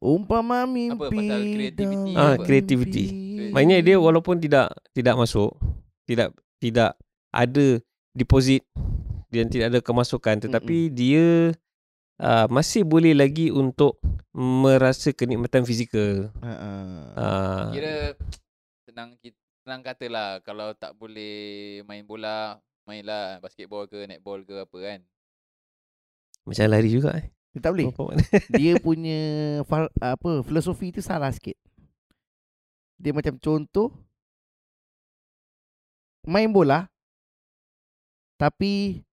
Umpama mimpi Apa, pasal creativity Ah, mimpi. Maknanya dia walaupun tidak tidak masuk, tidak tidak ada deposit dan tidak ada kemasukan tetapi dia uh, masih boleh lagi untuk merasa kenikmatan fizikal. Ha, ha. Uh, Kira senang kita senang katalah kalau tak boleh main bola, mainlah basketball ke netball ke apa kan. macam lari juga eh. Dia tak boleh. Dia punya fal, apa filosofi tu salah sikit. Dia macam contoh main bola tapi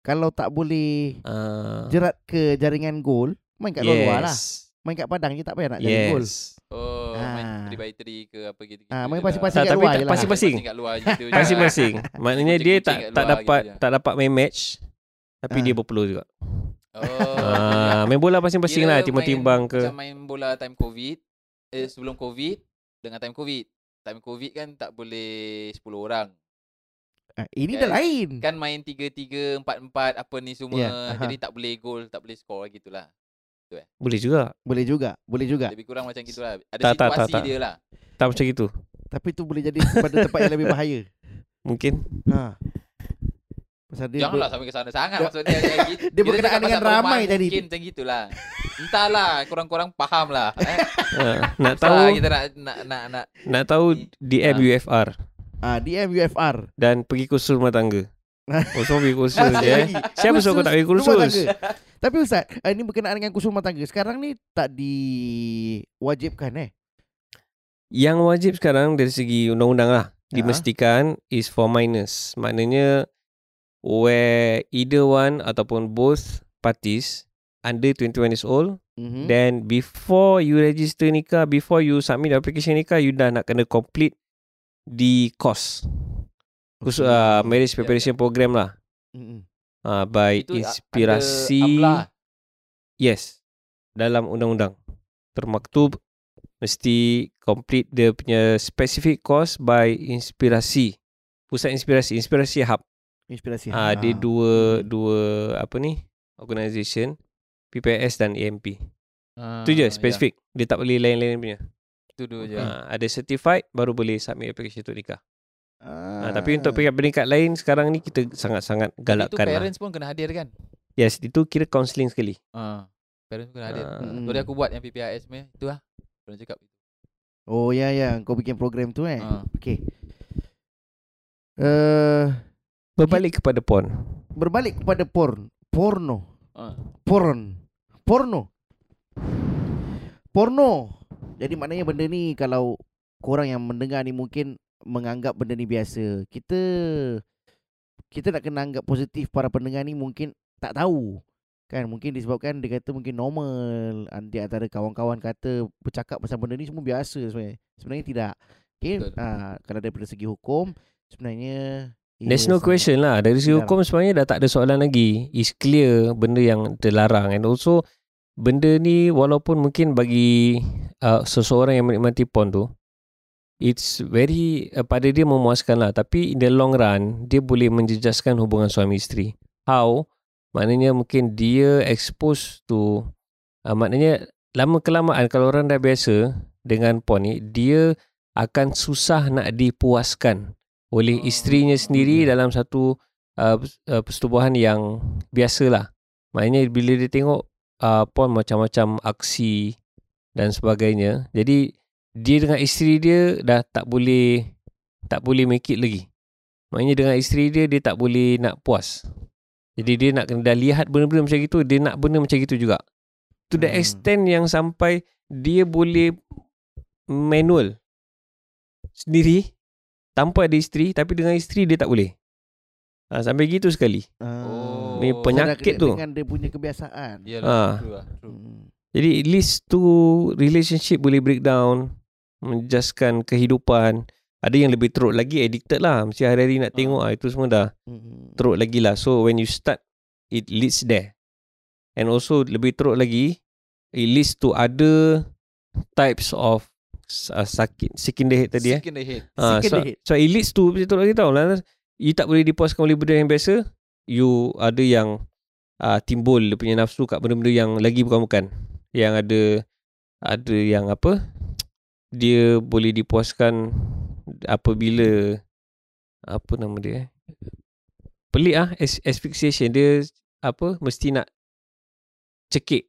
kalau tak boleh Ah, jerat ke jaringan gol, main kat luar lah. yes. Main kat padang je tak payah nak jaring gol. Yes. Oh, main Ah. 3 by 3 ke apa gitu. Ah, main je lah. pasing-pasing kat luar je lah. pasing-pasing. kat luar gitu je. Masing-masing. Maknanya dia tak tak dapat gitu tak dapat main match tapi Ah. dia berpeluh juga. Oh. Ah, main bola pasing-pasing lah timbang-timbang main, ke. Macam main bola time COVID eh, Sebelum COVID Dengan time COVID Time COVID kan tak boleh 10 orang Ah, ini Kan- dah lain. Kan main 3-3, 4-4 Apa ni semua yeah, aha. Jadi tak boleh gol Tak boleh score gitulah Boleh juga. Boleh juga, boleh juga. Lebih kurang macam gitulah Ada Tak, tak, situasi tak, tak. dia lah Tak macam gitu. Tapi tu boleh jadi pada tempat yang lebih bahaya. Mungkin Ha. Pasal dia Janganlah ber- sampai ke sana sangat Dia- Maksudnya gitu. Dia Kita berkenaan dengan ramai tadi. Mungkin macam gitulah Entahlah Korang-korang faham lah eh? ah, nak Tahu kita nak nak nak, nak nak tahu DM Ah. UFR ah DM UFR. dan pergi kursus rumah tangga. Oh suami kursus Masih je eh. Siapa suruh kau tak pergi kursus? Tapi Ustaz, uh, ini berkenaan dengan kursus rumah tangga. Sekarang ni tak diwajibkan eh? Yang wajib sekarang dari segi undang-undang lah Ha. dimestikan is for minors. Maknanya where either one ataupun both parties under 21 years old Mm-hmm. then before you register nikah, before you submit application nikah, you dah nak kena complete the course. Khusus uh, marriage preparation program lah. Mm-mm. Uh, by Itu inspirasi. Yes. Dalam undang-undang. Termaktub mesti complete dia punya specific course by inspirasi. Pusat inspirasi, inspirasi hub. Inspirasi. Ah, dia Ha. dua dua apa ni? Organisation PPS dan AMP. Ah, Itu je ya. spesifik. Dia tak boleh lain-lain punya. Itu dulu je. Ah, ada certified baru boleh submit application untuk nikah. Ah. Ah, tapi untuk peringkat-peringkat lain sekarang ni kita sangat-sangat Tapi Itu galakkan lah. parents pun kena hadir kan? Yes, itu kira counselling sekali. Ah, parents pun kena hadir. Ah. Mm-mm. Tadi aku buat yang PPIS punya, itu lah. Orang cakap. Oh ya ya, kau bikin program tu eh. Ah. Okey. Uh, Berbalik kepada porn. berbalik kepada porn. Porno. Ah. Porn. Porno. Porno. Jadi maknanya benda ni kalau korang yang mendengar ni mungkin menganggap benda ni biasa. Kita kita nak kena anggap positif para pendengar ni mungkin tak tahu. Kan mungkin disebabkan dia kata mungkin normal Di antara kawan-kawan kata bercakap pasal benda ni semua biasa sebenarnya. Sebenarnya tidak. Okay, ah, kalau daripada segi hukum sebenarnya There's no question lah. Dari segi hukum sebenarnya dah tak ada soalan lagi. It's clear benda yang terlarang. And also, benda ni walaupun mungkin bagi uh, seseorang yang menikmati porn tu, it's very, uh, pada dia memuaskan lah. Tapi in the long run, dia boleh menjejaskan hubungan suami isteri. How? Maknanya mungkin dia expose to, uh, maknanya lama kelamaan kalau orang dah biasa dengan porn ni, dia akan susah nak dipuaskan oleh Oh, isterinya sendiri dalam satu uh, uh, persetubuhan yang biasalah. Maknanya bila dia tengok uh, porn macam-macam aksi dan sebagainya, jadi dia dengan isteri dia dah tak boleh tak boleh make it lagi. Maknanya dengan isteri dia dia tak boleh nak puas. Jadi dia nak kena dah lihat benda-benda macam itu, dia nak benda macam itu juga. To the Hmm. extent yang sampai dia boleh manual sendiri tanpa ada isteri tapi dengan isteri dia tak boleh. Ha, sampai gitu sekali. Ah. Ni Oh. penyakit Sedar tu. Dengan dia punya kebiasaan. Ya Ah. lah. True lah. True. Hmm. Jadi at least tu relationship boleh breakdown, menjaskan kehidupan. Ada yang lebih teruk lagi addicted lah. Mesti hari-hari nak tengok ah, itu semua dah Hmm. teruk lagi lah. So when you start, it leads there. And also lebih teruk lagi, it leads to other types of uh, sakit, sick in the head tadi eh. Sick in the head. Sick in so, the head. so it leads to betul lagi tau lah. You tak boleh dipuaskan oleh benda yang biasa. You ada yang uh, timbul dia punya nafsu kat benda-benda yang lagi bukan-bukan. Yang ada ada yang apa? Dia boleh dipuaskan apabila apa nama dia? eh? Pelik ah as- asphyxiation dia apa mesti nak cekik.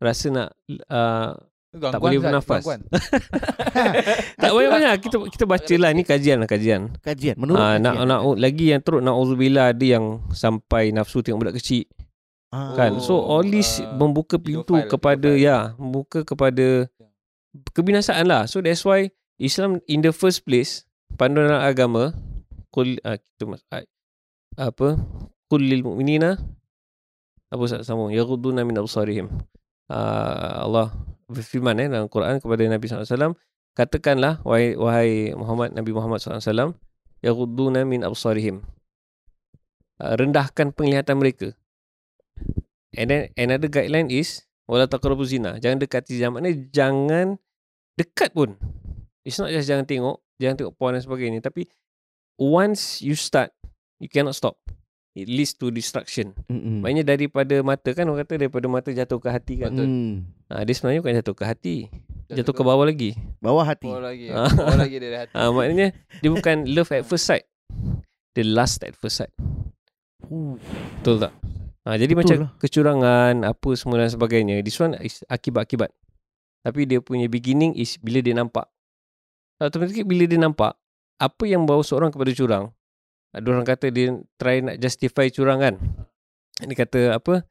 Rasa nak uh, Gangguan boleh Zat, bernafas. tak banyak-banyak kita kita baca lah ni kajian lah kajian. Kajian menurut Ah, nak kajian. nak lagi yang teruk nauzubillah ada yang sampai nafsu tengok budak kecil Ah. kan. So Oh, all this ah, membuka pintu pedophile, kepada pedophile. ya, membuka kepada kebinasaan lah. So that's why Islam in the first place panduan agama kul uh, kita mas, uh, apa kulil mu'minina apa Ustaz sambung yaghudduna min absarihim. Uh, Allah berfirman eh dalam Quran kepada Nabi SAW katakanlah wahai, wahai Muhammad Nabi Muhammad SAW yaghudduna min absarihim. Uh, rendahkan penglihatan mereka. And then another guideline is wala taqrabu zina. Jangan dekati zina. Maknanya jangan dekat pun. It's not just jangan tengok jangan tengok porn dan sebagainya. Tapi once you start you cannot stop it leads to destruction Mm-mm. maknanya daripada mata kan orang kata daripada mata jatuh ke hati kan Betul. Hmm. ha, dia sebenarnya bukan jatuh ke hati jatuh ke bawah lagi Bawah hati. Bawah lagi. Ah. Bawah lagi dari hati. ha, maknanya dia bukan love at first sight the last at first sight Uh. Betul tak? Ha, jadi Betul macam lah. kecurangan apa semua dan sebagainya. This one is akibat-akibat. Tapi dia punya beginning is bila dia nampak. Automatically bila dia nampak apa yang bawa seorang kepada curang ada orang kata dia try nak justify curang kan. Dia kata apa?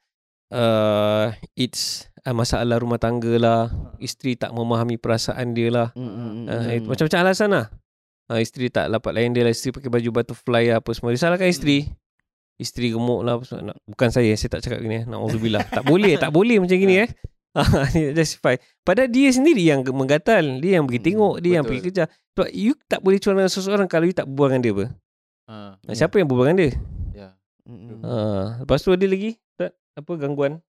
Uh, it's uh, masalah rumah tangga lah. Isteri tak memahami perasaan dia lah. Mm, mm, mm, Uh, mm. itu macam-macam alasan lah. Uh, isteri tak dapat layan dia lah. Isteri pakai baju butterfly lah apa semua. Dia salahkan isteri. Isteri gemuk lah. Nak- Bukan saya. Saya tak cakap gini. Na'udzubillah. tak boleh. Tak boleh macam gini eh. Ah, Dia justify. Padahal dia sendiri yang menggatal. Dia yang pergi tengok. Dia yang betul. pergi kejar. Sebab you tak boleh curang dengan seseorang kalau you tak berbual dengan dia apa. Ha, Yeah. Siapa yang berbual dengan dia? ya. Uh, lepas tu ada lagi tak, apa gangguan.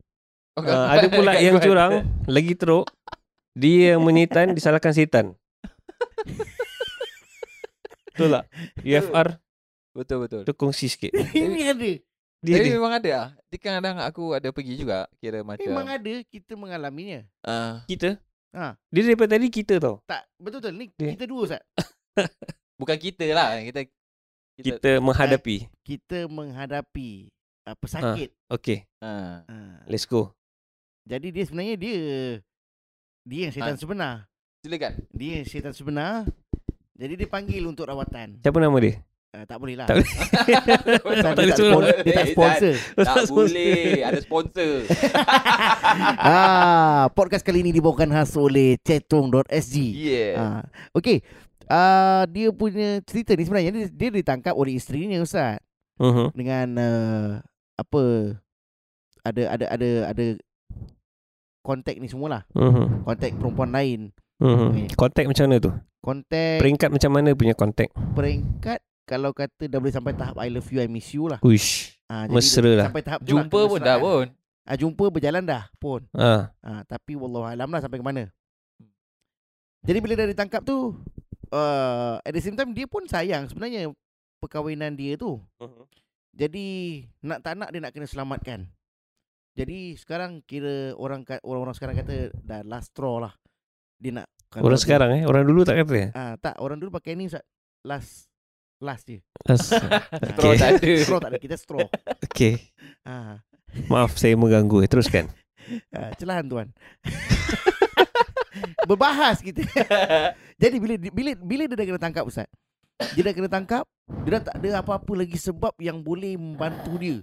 Oh, Uh, ada pula yang gangguan. curang. Lagi teruk. Dia yang menyetan disalahkan setan. Betul tak? UFR Betul betul. tu kongsi sikit. Ini ada. Dia Tapi ada. memang ada ah. Dia kadang aku ada pergi juga kira macam Memang ada kita mengalaminya. ah, Kita. Ha. Dia daripada tadi kita tau. Tak, betul betul ni Dia- kita dua Ustaz. bukan kita lah kita kita, Kita menghadapi. Kita menghadapi uh, pesakit. Okay. ah. Ha. Let's go. Jadi dia sebenarnya dia dia yang syaitan Ha. sebenar. silakan. Dia yang syaitan sebenar. Jadi dia panggil untuk rawatan. Siapa nama dia? Uh, tak boleh lah. Tak boleh. Tak dia, boleh tak spon- dia tak Eh, sponsor. Tak boleh ada sponsor. ah, podcast kali ini dibawakan khas oleh cetong.sg. Yeah. Ah, okay. Ah, dia punya cerita ni sebenarnya dia, dia ditangkap oleh isterinya Ustaz Uh-huh. dengan uh, apa ada ada ada ada kontak ni semualah. Uh-huh. Kontak perempuan lain. Uh-huh. Okay. Kontak macam mana tu? Kontak Peringkat macam mana punya kontak? peringkat kalau kata dah boleh sampai tahap I love you I miss you lah. Uish. Ah, Mesra lah. Sampai tahap tu Jumpa lah, pun dah pun. Ah, jumpa berjalan dah pun. Ah. Ah, tapi wallahu alam lah sampai ke mana. Jadi bila dah ditangkap tu uh, at the same time dia pun sayang sebenarnya perkahwinan dia tu. Uh-huh. Jadi nak tak nak dia nak kena selamatkan. Jadi sekarang kira orang ka- orang-orang sekarang kata dah last straw lah. Dia nak Orang dia- sekarang eh? Orang dulu tak kata eh? Ah tak orang dulu pakai ni last last je. As- Straw tak ada. Straw tak ada kita straw. okay. Ah, Maaf saya mengganggu. Teruskan. ah celahan tuan. Berbahas kita. Jadi bila bila bila dia dah kena tangkap ustaz. Dia dah kena tangkap, dia dah tak ada apa-apa lagi sebab yang boleh membantu dia.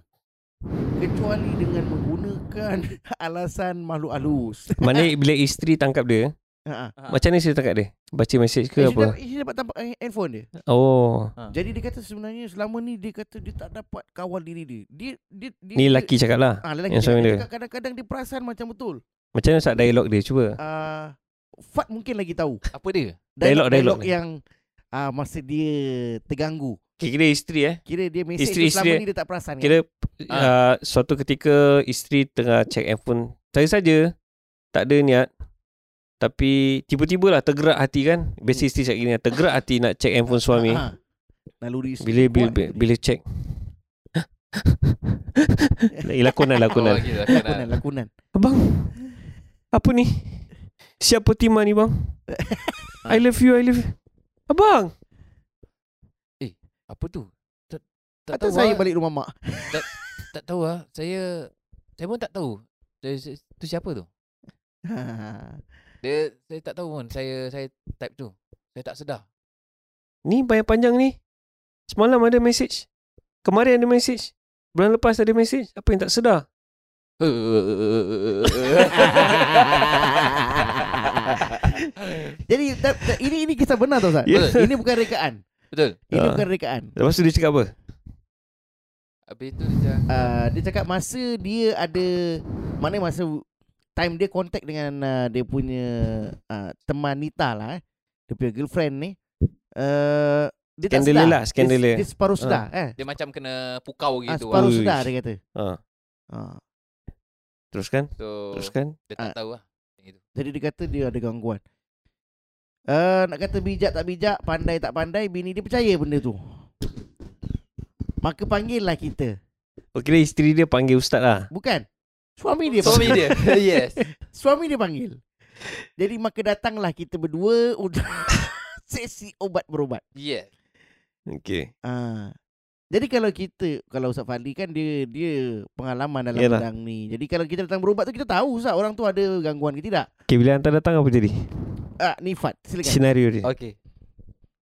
Kecuali dengan menggunakan alasan makhluk halus. Mana bila isteri tangkap dia, Ha. Ha. macam mana isteri tangkap dia? Baca mesej ke Isteri apa? dapat, isteri dapat tampak eh, handphone dia. Oh. Jadi dia kata sebenarnya selama ni dia kata dia tak dapat kawal diri dia. Dia dia, dia Ni lelaki cakap lah. Ah, lelaki yang cakap, suami dia dia. cakap kadang-kadang dia perasan macam betul. Macam mana start dialog dia? Cuba. Ah, Fat mungkin lagi tahu. Apa dia? Dialog- dialog yang ah masa dia terganggu. Okay, kira isteri eh. Kira dia mesej Isteri- tu selama isteri- ni dia tak perasan kan. Kira uh, suatu ketika isteri tengah check handphone. Saya saja tak ada niat. Tapi tiba-tiba lah tergerak hati kan. Biasa isteri cakap gini. Tergerak hati nak check handphone suami. Ha. Naluri Bila bila, bila, bila check. Eh, lakonan lakonan. Oh, gitu, lakunan lakonan. lakunan. Abang, apa ni? Siapa Tima ni bang? I love you, I love you. Abang, Apa tu? Tak, tak Atau tahu saya ah. balik rumah mak. Tak tahu ah. Saya saya pun tak tahu. Saya, saya, tu siapa tu? Ha. Dia saya tak tahu pun. Saya saya type tu. Saya tak sedar. ni bayar panjang ni. Semalam ada message. Kemarin ada message. Bulan lepas ada message. Apa yang tak sedar? Jadi ta- ta- ini ini kisah benar tau Ustaz. Ini bukan rekaan. Betul. Ini Ah. bukan rekaan. Lepas tu dia cakap apa? Habis tu dia Uh, dia cakap masa dia ada mana masa time dia contact dengan uh, dia punya uh, teman Nita lah eh. Dia punya girlfriend ni. Uh, dia tak sedar. lah, skandal Dia, dia. separuh sedar eh. dia macam kena pukau gitu. separuh Uish. sedar dia kata. Ha. Ah. Teruskan, So teruskan. dia tak Ah. tahu lah. Itu. Jadi dia kata dia ada gangguan. Uh, nak kata bijak tak bijak, pandai tak pandai, bini dia percaya benda tu. Maka panggillah kita. Oh, kira isteri dia panggil ustaz lah. Bukan. Suami dia Suami panggil. dia. yes. Suami dia panggil. Jadi maka datanglah kita berdua untuk sesi obat berubat. Yes. Okay. Ah. Jadi kalau kita kalau Ustaz Fadli kan dia dia pengalaman dalam Yalah. bidang ni. Jadi kalau kita datang berubat tu kita tahu Ustaz orang tu ada gangguan ke tidak. Okay, bila hantar datang apa jadi? Ah ni Fat silakan. Senario dia. Okay.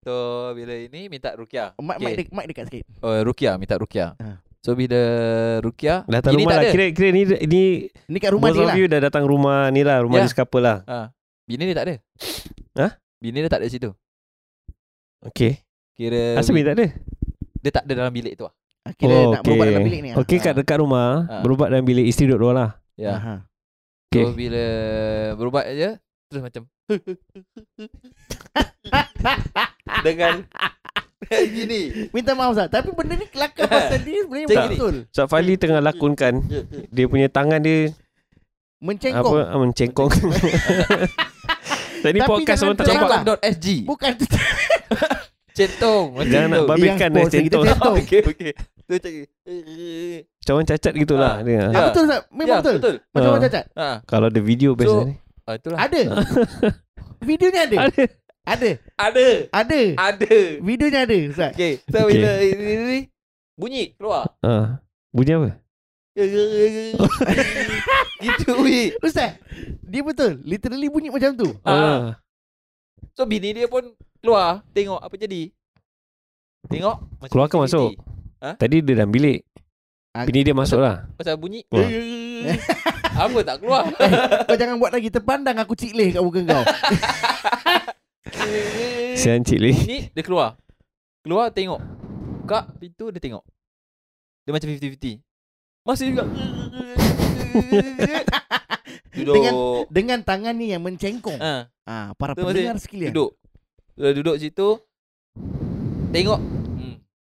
So bila ini minta Rukia. Mic, mic, dek, mic dekat sikit. Oh Rukia minta Rukia. Ha. So bila Rukia Datang bini rumah tak lah ada. Kira, kira ni, ni Ni kat rumah dia lah. dah datang rumah ni lah Rumah this couple lah Ha. Bini dia tak ada. Hah? Bini dia tak ada situ. Okay Kira Asal bini tak ada dia tak ada dalam bilik tu lah. Ah, Kira nak berubat dalam bilik ni. ah. Okay kat Ha. dekat rumah Ha. Berubat dalam bilik Isteri duduk luar lah Ya. Aha. So Okay. bila berubat aja terus macam dengan gini. Minta maaf Ustaz. Tapi benda ni kelakar pasal dia sebenarnya Cik, betul. Sebab Fali tengah lakonkan Dia punya tangan dia Mencengkong. Apa ah, Mencengkong Tadi Tapi podcast jangan orang tak nampak lah. Cengkong.sg Bukan. Centong macam Jangan nak Yang dia post kita centong centong. Okey okey. Tu cakap. Macam orang cacat gitulah Ha. dia. Ya. Ah, betul Ustaz. Memang Ya, betul. betul. Macam Ah. orang cacat. Ha. Kalau ada video best So- lah ni. Ah, itulah. Ada. Videonya ada. Ada. Ada. Ada. Ada. Ada. Videonya ada Ustaz. Okey. So Okey. bila ini, ini bunyi keluar. Ha. Bunyi apa? gitu weh. Ustaz. Dia betul. Literally bunyi macam tu. Ah. So bini dia pun keluar tengok apa jadi. Tengok macam Keluarkan activity. masuk. Tadi dia dalam bilik. Ah. Bini dia masuk lah. Pasal bunyi. Apa tak keluar? Kau jangan buat lagi terpandang aku cikleh kat muka kau. Sian cik Lee. Bunyi dia keluar. Keluar tengok. Buka pintu dia tengok. Dia macam 50-50. Masih juga. Duduk. Dengan- Dengan tangan ni yang mencengkong. ha, Ah, para Tu pendengar sekalian. duduk. Dah duduk situ. Tengok. Hmm.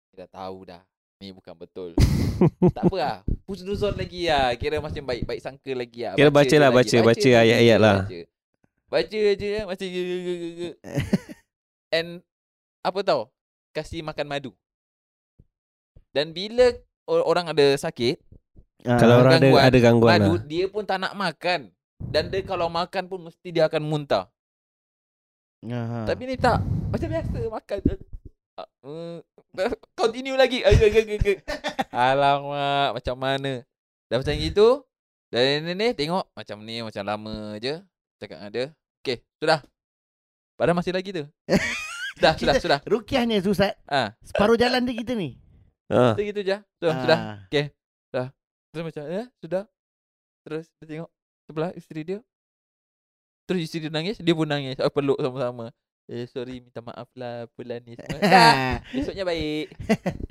Dia dah tahu dah. Ni bukan betul. tak apa lah. Pusnuzon lagi lah. Kira macam baik-baik sangka lagi lah. Kira baca lah, lagi. baca- baca ayat-ayat lah. Baca, baca je. Macam And apa tau? Kasih makan madu. Dan bila or- orang ada sakit, Ah, Kalau orang ada gangguan. ada gangguan madu lah. dia pun tak nak makan. Dan dia kalau makan pun mesti dia akan muntah. Ah. Tapi ni tak. Macam biasa makan. Ah, uh, Continue lagi. Ah. Alamak Macam mana? Dah macam gitu? Dan ni, ni tengok. Macam ni Macam lama je. Cakap dengan dia. Okay sudah. Padahal masih lagi tu. Sudah sudah sudah. Rukiahnya Ustaz. Ah, Separuh jalan dia kita ni. Ha. Kita gitu je. So, Sudah. Ah. Terus macam eh, Sudah. Terus dia tengok Sebelah isteri dia Terus isteri dia nangis Dia pun nangis ah, Peluk sama-sama Eh sorry minta maaf lah Bulan ni semua Dah Besoknya baik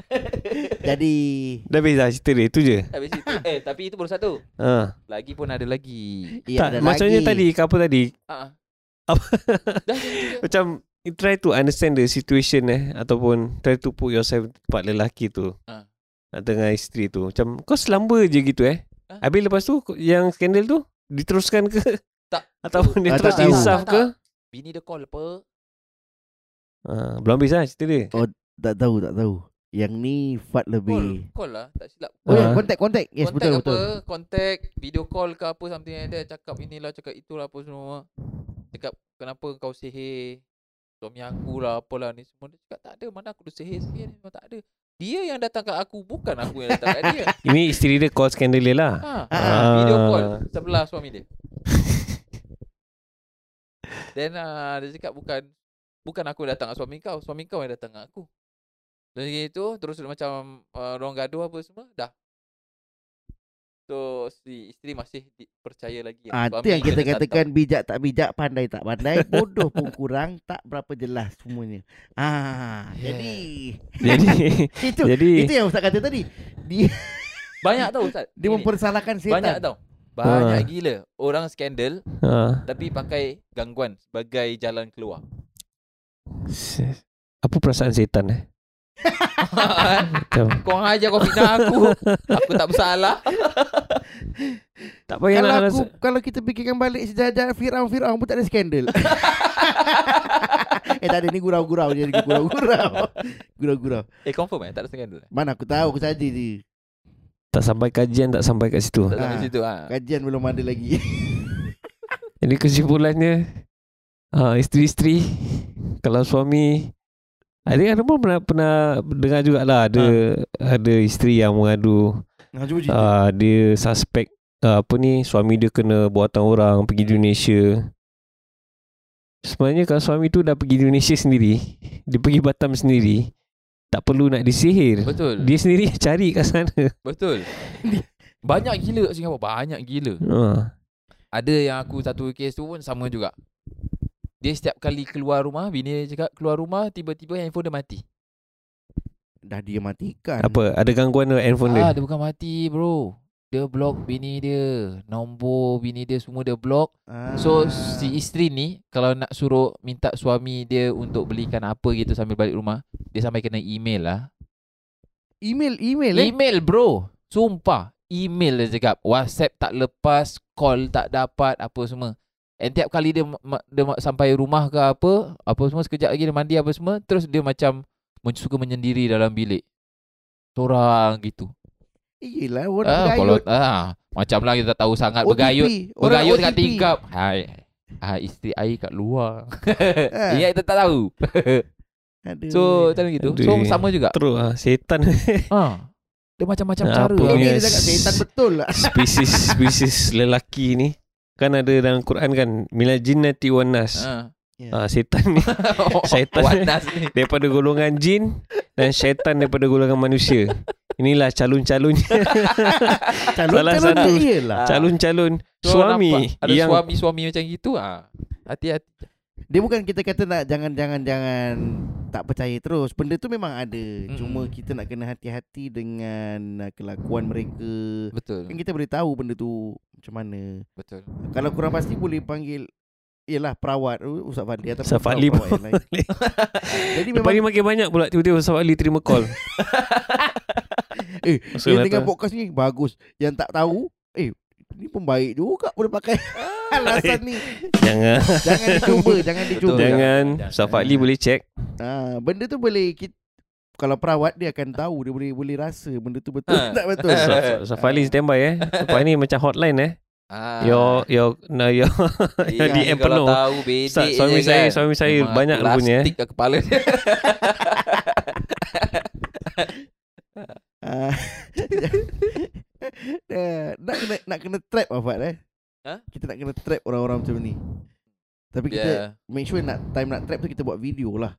Jadi Dah habis dah cerita dia tu je. Habis itu Eh tapi itu baru satu Ha. Lagi pun ada lagi ya, tak, ada maksudnya lagi. tadi apa tadi? Ah. Apa? Macam you try to understand the situation eh ataupun try to put yourself tempat lelaki tu. Ah. Ha. Dengan isteri tu. Macam kau selamba je gitu eh. Ah. Habis lepas tu yang skandal tu diteruskan ke? Tak. Ataupun dia Ah, terus tak insaf ke? Bini dia call apa Ha, belum habis lah cerita dia. Tak tahu, tak tahu. Yang ni Fat Call lebih. Call lah Tak silap Oh ya, Ah. kontak, kontak. Yes, Contact betul, apa betul. Contact Video call ke apa Something like that Cakap inilah Cakap itulah apa semua Cakap kenapa kau sihir Suami aku lah Apalah ni semua Dia cakap tak ada Mana aku ada sihir-sihir ni Memang tak ada Dia yang datang kat aku Bukan aku yang datang kat dia Ini isteri dia call skandal dia lah. ha, Ah. Video call Sebelah suami dia Then uh, dia cakap bukan Bukan aku yang datang kat suami kau Suami kau yang datang kat aku Dan gitu Terus dia macam uh, Orang gaduh apa semua Dah So si isteri masih percaya lagi Ah, itu yang kita katakan bijak tak bijak, pandai tak pandai, bodoh pun kurang, tak berapa jelas semuanya. Ah, jadi Jadi itu jadi itu yang Ustaz kata tadi. Dia tantang. Banyak tau Ustaz dia mempersalahkan Banyak setan. Banyak Ah. gila Orang skandal ha. Tapi pakai gangguan Sebagai jalan keluar Apa perasaan setan eh? Kau orang ajar kau fitnah aku Aku tak bersalah tak payah Kalau aku kalau kita fikirkan balik sejarah Firaun Firaun pun tak ada skandal. eh tak ada ni gurau-gurau je gurau-gurau. Gurau-gurau. Eh confirm eh Tak ada skandal eh? Mana aku tahu aku saja je. Tak sampai kajian tak sampai kat situ. Tak sampai Ah. situ ha. Kajian belum ada lagi. Jadi kesimpulannya uh, isteri-isteri kalau suami ada ada pun pernah pernah dengar jugalah ada ada isteri yang mengadu Ha uh, dia suspek uh, apa ni suami dia kena buatan orang pergi Indonesia Sebenarnya kalau suami tu dah pergi Indonesia sendiri, dia pergi Batam sendiri, tak perlu nak disihir. Betul. Dia sendiri cari kat sana. Betul. Banyak gila kat Singapura, banyak gila. Ha. Ada yang aku satu kes tu pun sama juga. Dia setiap kali keluar rumah, bini dia cakap keluar rumah, tiba-tiba handphone dia mati. Dah dia matikan. Apa? Ada gangguan ke handphone dia? Ah, dia bukan mati bro. Dia block bini dia. Nombor bini dia semua dia block. Ah. So si isteri ni kalau nak suruh minta suami dia untuk belikan apa gitu sambil balik rumah, dia sampai kena email lah. email email eh. Email bro. Sumpah. Email dia cakap. WhatsApp tak lepas, call tak dapat, apa semua. And tiap kali dia, dia sampai rumah ke apa, apa semua sekejap lagi dia mandi apa semua, terus dia macam suka menyendiri dalam bilik. Seorang gitu. Iyalah orang Ah, bergayut. kalau ah, macam lah kita tak tahu sangat OTP. bergayut. Orang Bergayut kat OTP. tingkap. Hai. Ah, isteri air kat luar. Ah. Ya, kita tak tahu. Aduh. So, macam gitu. So, Aduh. sama juga. Terus ah, setan Ha. Dia macam-macam Apa cara. punya dia cakap setan betul lah. spesies spesies lelaki ni kan ada dalam Quran kan minal jinnati wan nas. Ha. Ah, setan ni Syaitan. Wanas ni. daripada golongan jin dan syaitan daripada golongan manusia. Inilah calon-calonnya, Calon Salah calon satu. dia Iyalah. calon-calon So, suami nampak Ada yang suami-suami macam gitu ah. Hati-hati. Dia bukan kita kata nak jangan jangan jangan tak percaya terus. Benda tu memang ada. Mm-mm. Cuma kita nak kena hati-hati dengan uh, kelakuan mereka. Betul. Kan kita boleh tahu benda tu macam mana. Betul. Kalau kurang pasti boleh panggil Yalah perawat Ustaz Fadli atau Ustaz Fadli yang lain. Jadi memang ni makin banyak pula tiba-tiba Ustaz Ali terima call. Eh, So, Yang kata, dengan podcast ni bagus. Yang tak tahu, eh ni pun baik juga boleh pakai alasan ni. jangan Jangan dicuba, jangan dicuba. Betul. jangan Ali boleh check. Ha, benda tu boleh kita, kalau perawat dia akan tahu, dia boleh boleh rasa benda tu betul Ha. tak betul. Ustaz Ustaz Ali standby eh. Lepas ni macam hotline eh. Ah. Your your no, your Iya, DM ni kalau penuh. tahu bedek Sa- suami saya kan. suami saya Memang banyak plastik punya eh. kat kepala dia. Ah. Eh, nak kena nak kena trap Afat eh. Ha? Kita nak kena trap orang-orang macam ni. Tapi kita Yeah. make sure nak time nak trap tu kita buat video lah.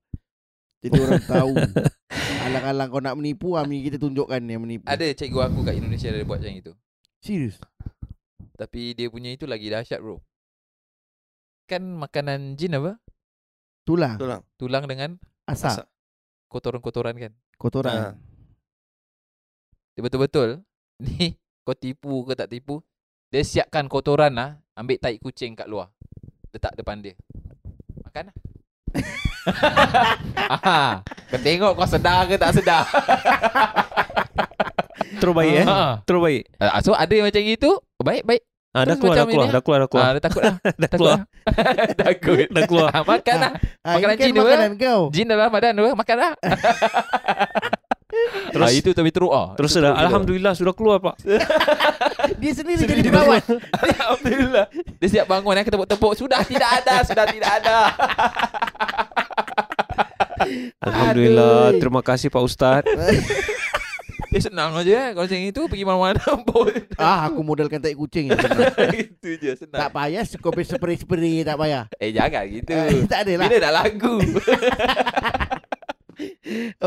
Jadi orang tahu. Alang-alang kau nak menipu, Ami kita tunjukkan yang menipu. Ada cikgu aku kat Indonesia ada buat macam itu. Serius. Tapi dia punya itu lagi dahsyat bro. Kan makanan jin apa? Tulang, Tulang. Tulang dengan asap, kotoran-kotoran kan. kotoran. Ha. Dia betul-betul ni kau tipu ke tak tipu, dia siapkan kotoran lah, ambil tai kucing kat luar. Letak depan dia. Makan lah. Aha, kau tengok kau sedar ke tak sedar. Terus baik eh. Ha. Terus baik. Ah, So ada yang macam gitu, baik baik. Ah dah keluar dah keluar dah keluar dah keluar. Ah, dia takut lah. Dah keluar. lah. takut. Dah keluar. Ah, makan lah. Ah, Makanan kan jin makanan kau. Jin dalam badan tu, makan lah. Terus ah, itu tapi teruk ah. terus dah alhamdulillah sudah keluar pak. Dia sendiri jadi perawat. Alhamdulillah. Dia siap bangun eh, kita tepuk-tepuk. Sudah tidak ada, sudah tidak ada. Alhamdulillah. Aduh. Terima kasih Pak Ustaz. Dia senang aja eh. Kalau macam itu pergi mana-mana pun. ah, aku modalkan tai kucing. senang. itu je senang. tak payah kopi spray-spray tak payah. Eh jangan gitu. Eh, tak adalah. Bila dah lagu.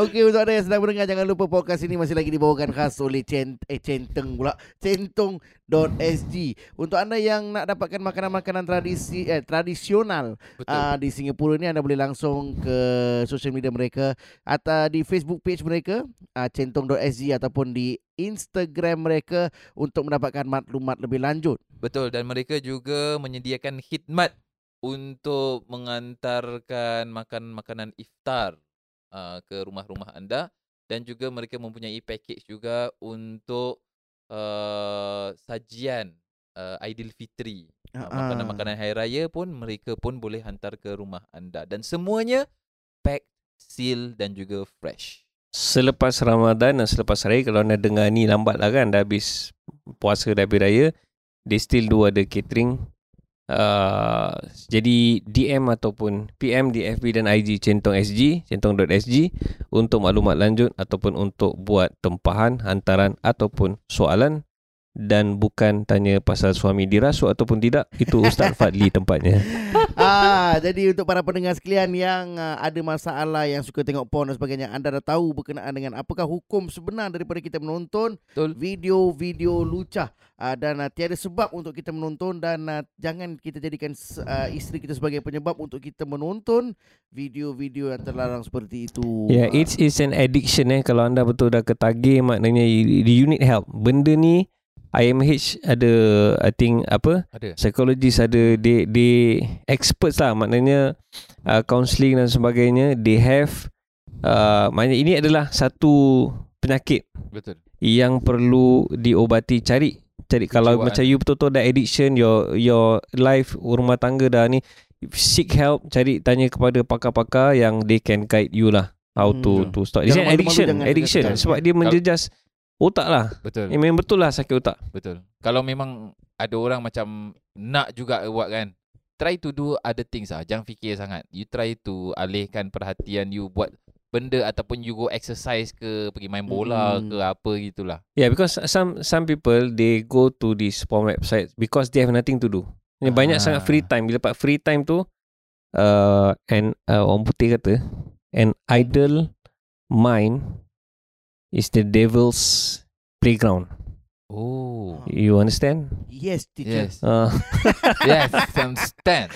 Okey untuk anda yang sedang mendengar jangan lupa podcast ini masih lagi dibawakan khas oleh Cent eh Centeng pula centong.sg. Untuk anda yang nak dapatkan makanan-makanan tradisi eh tradisional Betul. uh, di Singapura ni anda boleh langsung ke social media mereka atau di Facebook page mereka uh, centong.sg ataupun di Instagram mereka untuk mendapatkan maklumat lebih lanjut. Betul dan mereka juga menyediakan khidmat untuk mengantarkan makan-makanan iftar uh, ke rumah-rumah anda dan juga mereka mempunyai package juga untuk uh, sajian uh, Aidilfitri. Uh, Ah, makanan-makanan hari raya pun mereka pun boleh hantar ke rumah anda dan semuanya packed, seal dan juga fresh. Selepas Ramadan dan selepas hari kalau anda dengar ni lambat lah kan dah habis puasa dah habis raya they still do ada catering uh, jadi DM ataupun PM di FB dan IG Centong SG centong.sg untuk maklumat lanjut ataupun untuk buat tempahan hantaran ataupun soalan dan bukan tanya pasal suami dirasuk ataupun tidak itu Ustaz Fadli tempatnya ah, jadi untuk para pendengar sekalian yang uh, ada masalah yang suka tengok porn dan sebagainya, anda dah tahu berkenaan dengan apakah hukum sebenar daripada kita menonton Betul. video-video lucah uh, dan uh, tiada sebab untuk kita menonton dan uh, jangan kita jadikan uh, isteri kita sebagai penyebab untuk kita menonton video-video yang terlarang seperti itu. Ya, yeah, Ah. it's is an addiction eh. Kalau anda betul dah ketagih maknanya you, you need help. Benda ni IMH ada I think apa Ada. psychologist ada they they experts lah maknanya uh, counselling dan sebagainya they have uh, maknanya ini adalah satu penyakit Betul. yang perlu diobati cari cari kalau Kejiwaan. macam you betul-betul dah addiction your your life rumah tangga dah ni seek help cari tanya kepada pakar-pakar yang they can guide you lah how to Hmm. to stop It's an malu-malu, addiction addiction sebab dia menjejas otak lah Betul. eh, memang betul lah sakit otak Betul. Kalau memang ada orang macam nak juga buat kan, try to do other things ah. Jangan fikir sangat. You try to alihkan perhatian you buat benda ataupun you go exercise ke, pergi main bola Hmm. ke apa gitulah. Yeah, because some some people they go to this porn website because they have nothing to do. Ni banyak Ah. sangat free time. Bila dapat free time tu, uh, and uh, orang putih kata, an idle mind is the devil's playground. Oh. You understand? Yes, teacher. Yes. Uh, yes, understand.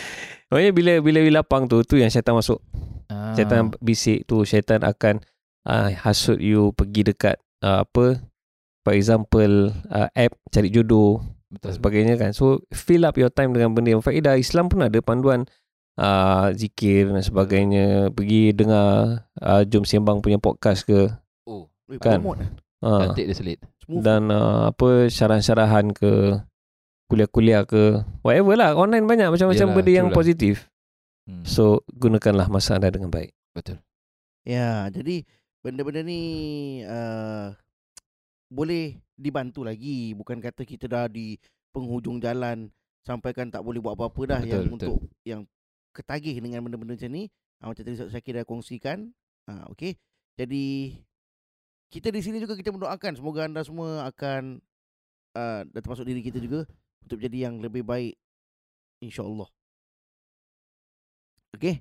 maknanya bila bila you lapang tu, tu yang syaitan masuk. Ah. Syaitan bisik tu, syaitan akan uh, hasut you pergi dekat uh, apa? For example, uh, app cari jodoh. dan Betul. sebagainya kan. So fill up your time dengan benda yang faedah. Islam pun ada panduan uh, zikir dan sebagainya. Pergi dengar uh, Jom Sembang punya podcast ke. Oh, Weh, Kan. eh. Uh, cantik dia selit. Smooth. dan uh, apa syarahan-syarahan ke kuliah-kuliah ke whatever lah online banyak macam-macam Yelah, benda yang true lah. positif Hmm. so gunakanlah masa anda dengan baik Betul. Ya, jadi benda-benda ni uh, boleh dibantu lagi. Bukan kata kita dah di penghujung jalan sampaikan tak boleh buat apa-apa dah Betul, yang betul. untuk yang ketagih dengan benda-benda macam ni. Uh, macam tadi Syakir dah kongsikan. Uh, okay. Jadi kita di sini juga kita mendoakan semoga anda semua akan uh, dan termasuk diri kita juga untuk jadi yang lebih baik insya-Allah. Okay.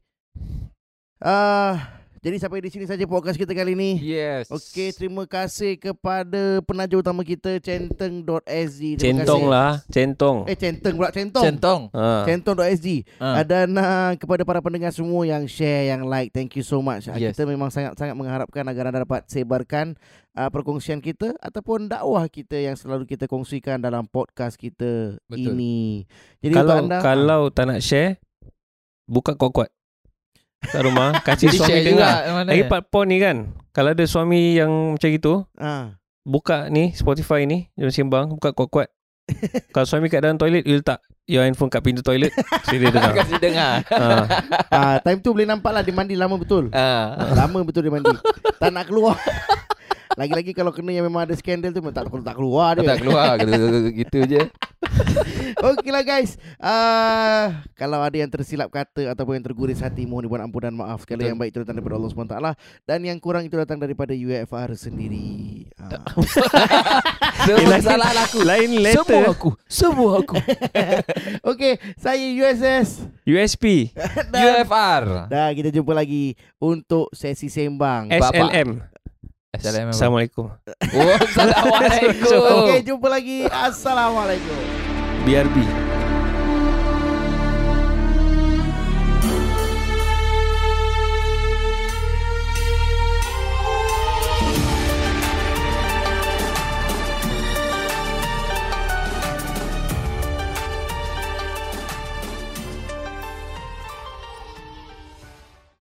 Ah, jadi sampai di sini saja podcast kita kali ni. Yes. Okey, terima kasih kepada penaja utama kita centeng.sg. Terima centong kasih. lah centong Eh centeng pula centong. Centong. ha. Centong.sg. Ah. Dan uh, kepada para pendengar semua yang share, yang like, thank you so much. Ah, Yes. Kita memang sangat-sangat mengharapkan agar anda dapat sebarkan uh, perkongsian kita ataupun dakwah kita yang selalu kita kongsikan dalam podcast kita Betul. ini. Jadi kalau untuk anda kalau tak nak share buka kuat-kuat kat rumah kasih Jadi suami share dengar juga mana? lagi part porn ni kan kalau ada suami yang macam gitu ah, buka ni Spotify ni Jom Sembang buka kuat-kuat kalau suami kat dalam toilet you letak your handphone kat pintu toilet so dia dengar Kasih dengar. ha. ah, time tu boleh nampak lah dia mandi lama betul. Ah. Lama betul dia mandi. tak nak keluar. Lagi-lagi kalau kena yang memang ada skandal tu memang tak tak keluar dia. Tak keluar gitu je. Okeylah guys. Uh, kalau ada yang tersilap kata ataupun yang terguris hati mohon dibuat ampun dan maaf. Kalau Betul. yang baik itu datang daripada Allah SWT dan yang kurang itu datang daripada UFR sendiri. Uh. Semua salah aku. lain Semua letter aku. Semua aku. Okey, saya USS. USP Dan, UFR. dan kita jumpa lagi untuk sesi sembang. Bapak. Assalamualaikum. Assalamualaikum Oh, Assalamualaikum. Okey, jumpa lagi. Assalamualaikum. BRB